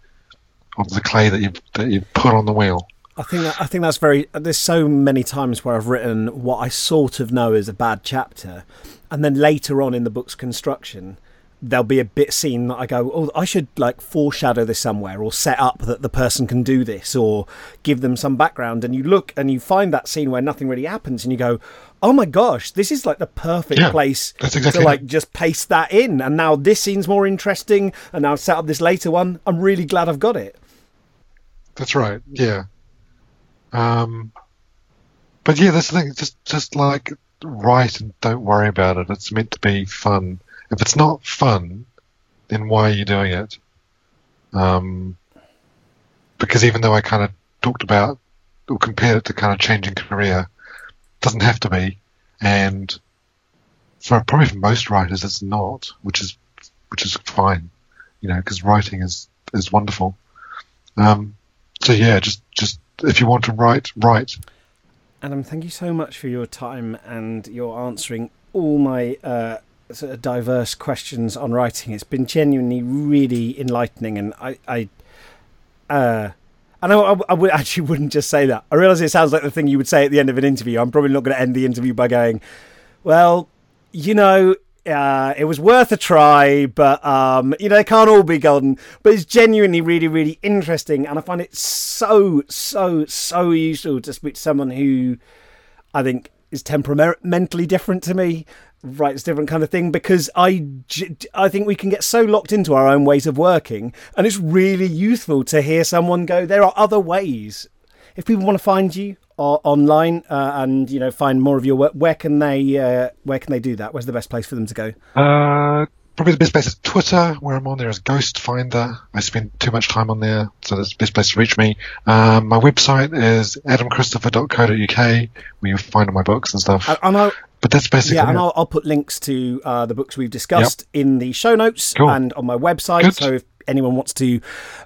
of the clay that you that you put on the wheel. I think that, I think that's very. There's so many times where I've written what I sort of know is a bad chapter, and then later on in the book's construction, there'll be a bit scene that I go, oh, I should like foreshadow this somewhere, or set up that the person can do this, or give them some background. And you look and you find that scene where nothing really happens, and you go, oh my gosh, this is like the perfect Yeah, place exactly to like it. just paste that in. And now this scene's more interesting, and now I've set up this later one. I'm really glad I've got it. That's right. Yeah. Um, but yeah, that's the thing. Just just like write and don't worry about it. It's meant to be fun. If it's not fun, then why are you doing it? Um, because even though I kind of talked about or compared it to kind of changing career, it doesn't have to be. And for probably for most writers, it's not, which is which is fine, you know, because writing is is wonderful. Um, so yeah, just just if you want to write, write. Adam, thank you so much for your time and your answering all my uh, sort of diverse questions on writing. It's been genuinely really enlightening, and I, I, uh, I I, I would actually wouldn't just say that. I realise it sounds like the thing you would say at the end of an interview. I'm probably not going to end the interview by going, "Well, you know." Uh, it was worth a try, but um, you know they can't all be golden. But it's genuinely really, really interesting, and I find it so, so, so useful to speak to someone who I think is temperamentally different to me, writes different kind of thing. Because I, I think we can get so locked into our own ways of working, and it's really useful to hear someone go, "There are other ways." If people want to find you online uh, and you know find more of your work, where can they uh, where can they do that? Where's the best place for them to go? Uh, probably the best place is Twitter, where I'm on there is Ghost Finder. I spend too much time on there, so that's the best place to reach me. Um, my website is adamchristopher.co.uk, where you find all my books and stuff. And- I'll, but that's basically yeah, and. I'll, I'll put links to uh, the books we've discussed in the show notes Cool. and on my website. Good. So if anyone wants to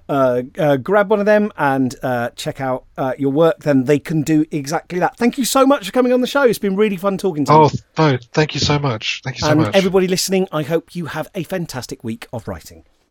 uh, uh, grab one of them and uh, check out uh, your work, then they can do exactly that. Thank you so much for coming on the show. It's been really fun talking to Oh you. no! Thank you so much. Thank you so and much. everybody listening, I hope you have a fantastic week of writing.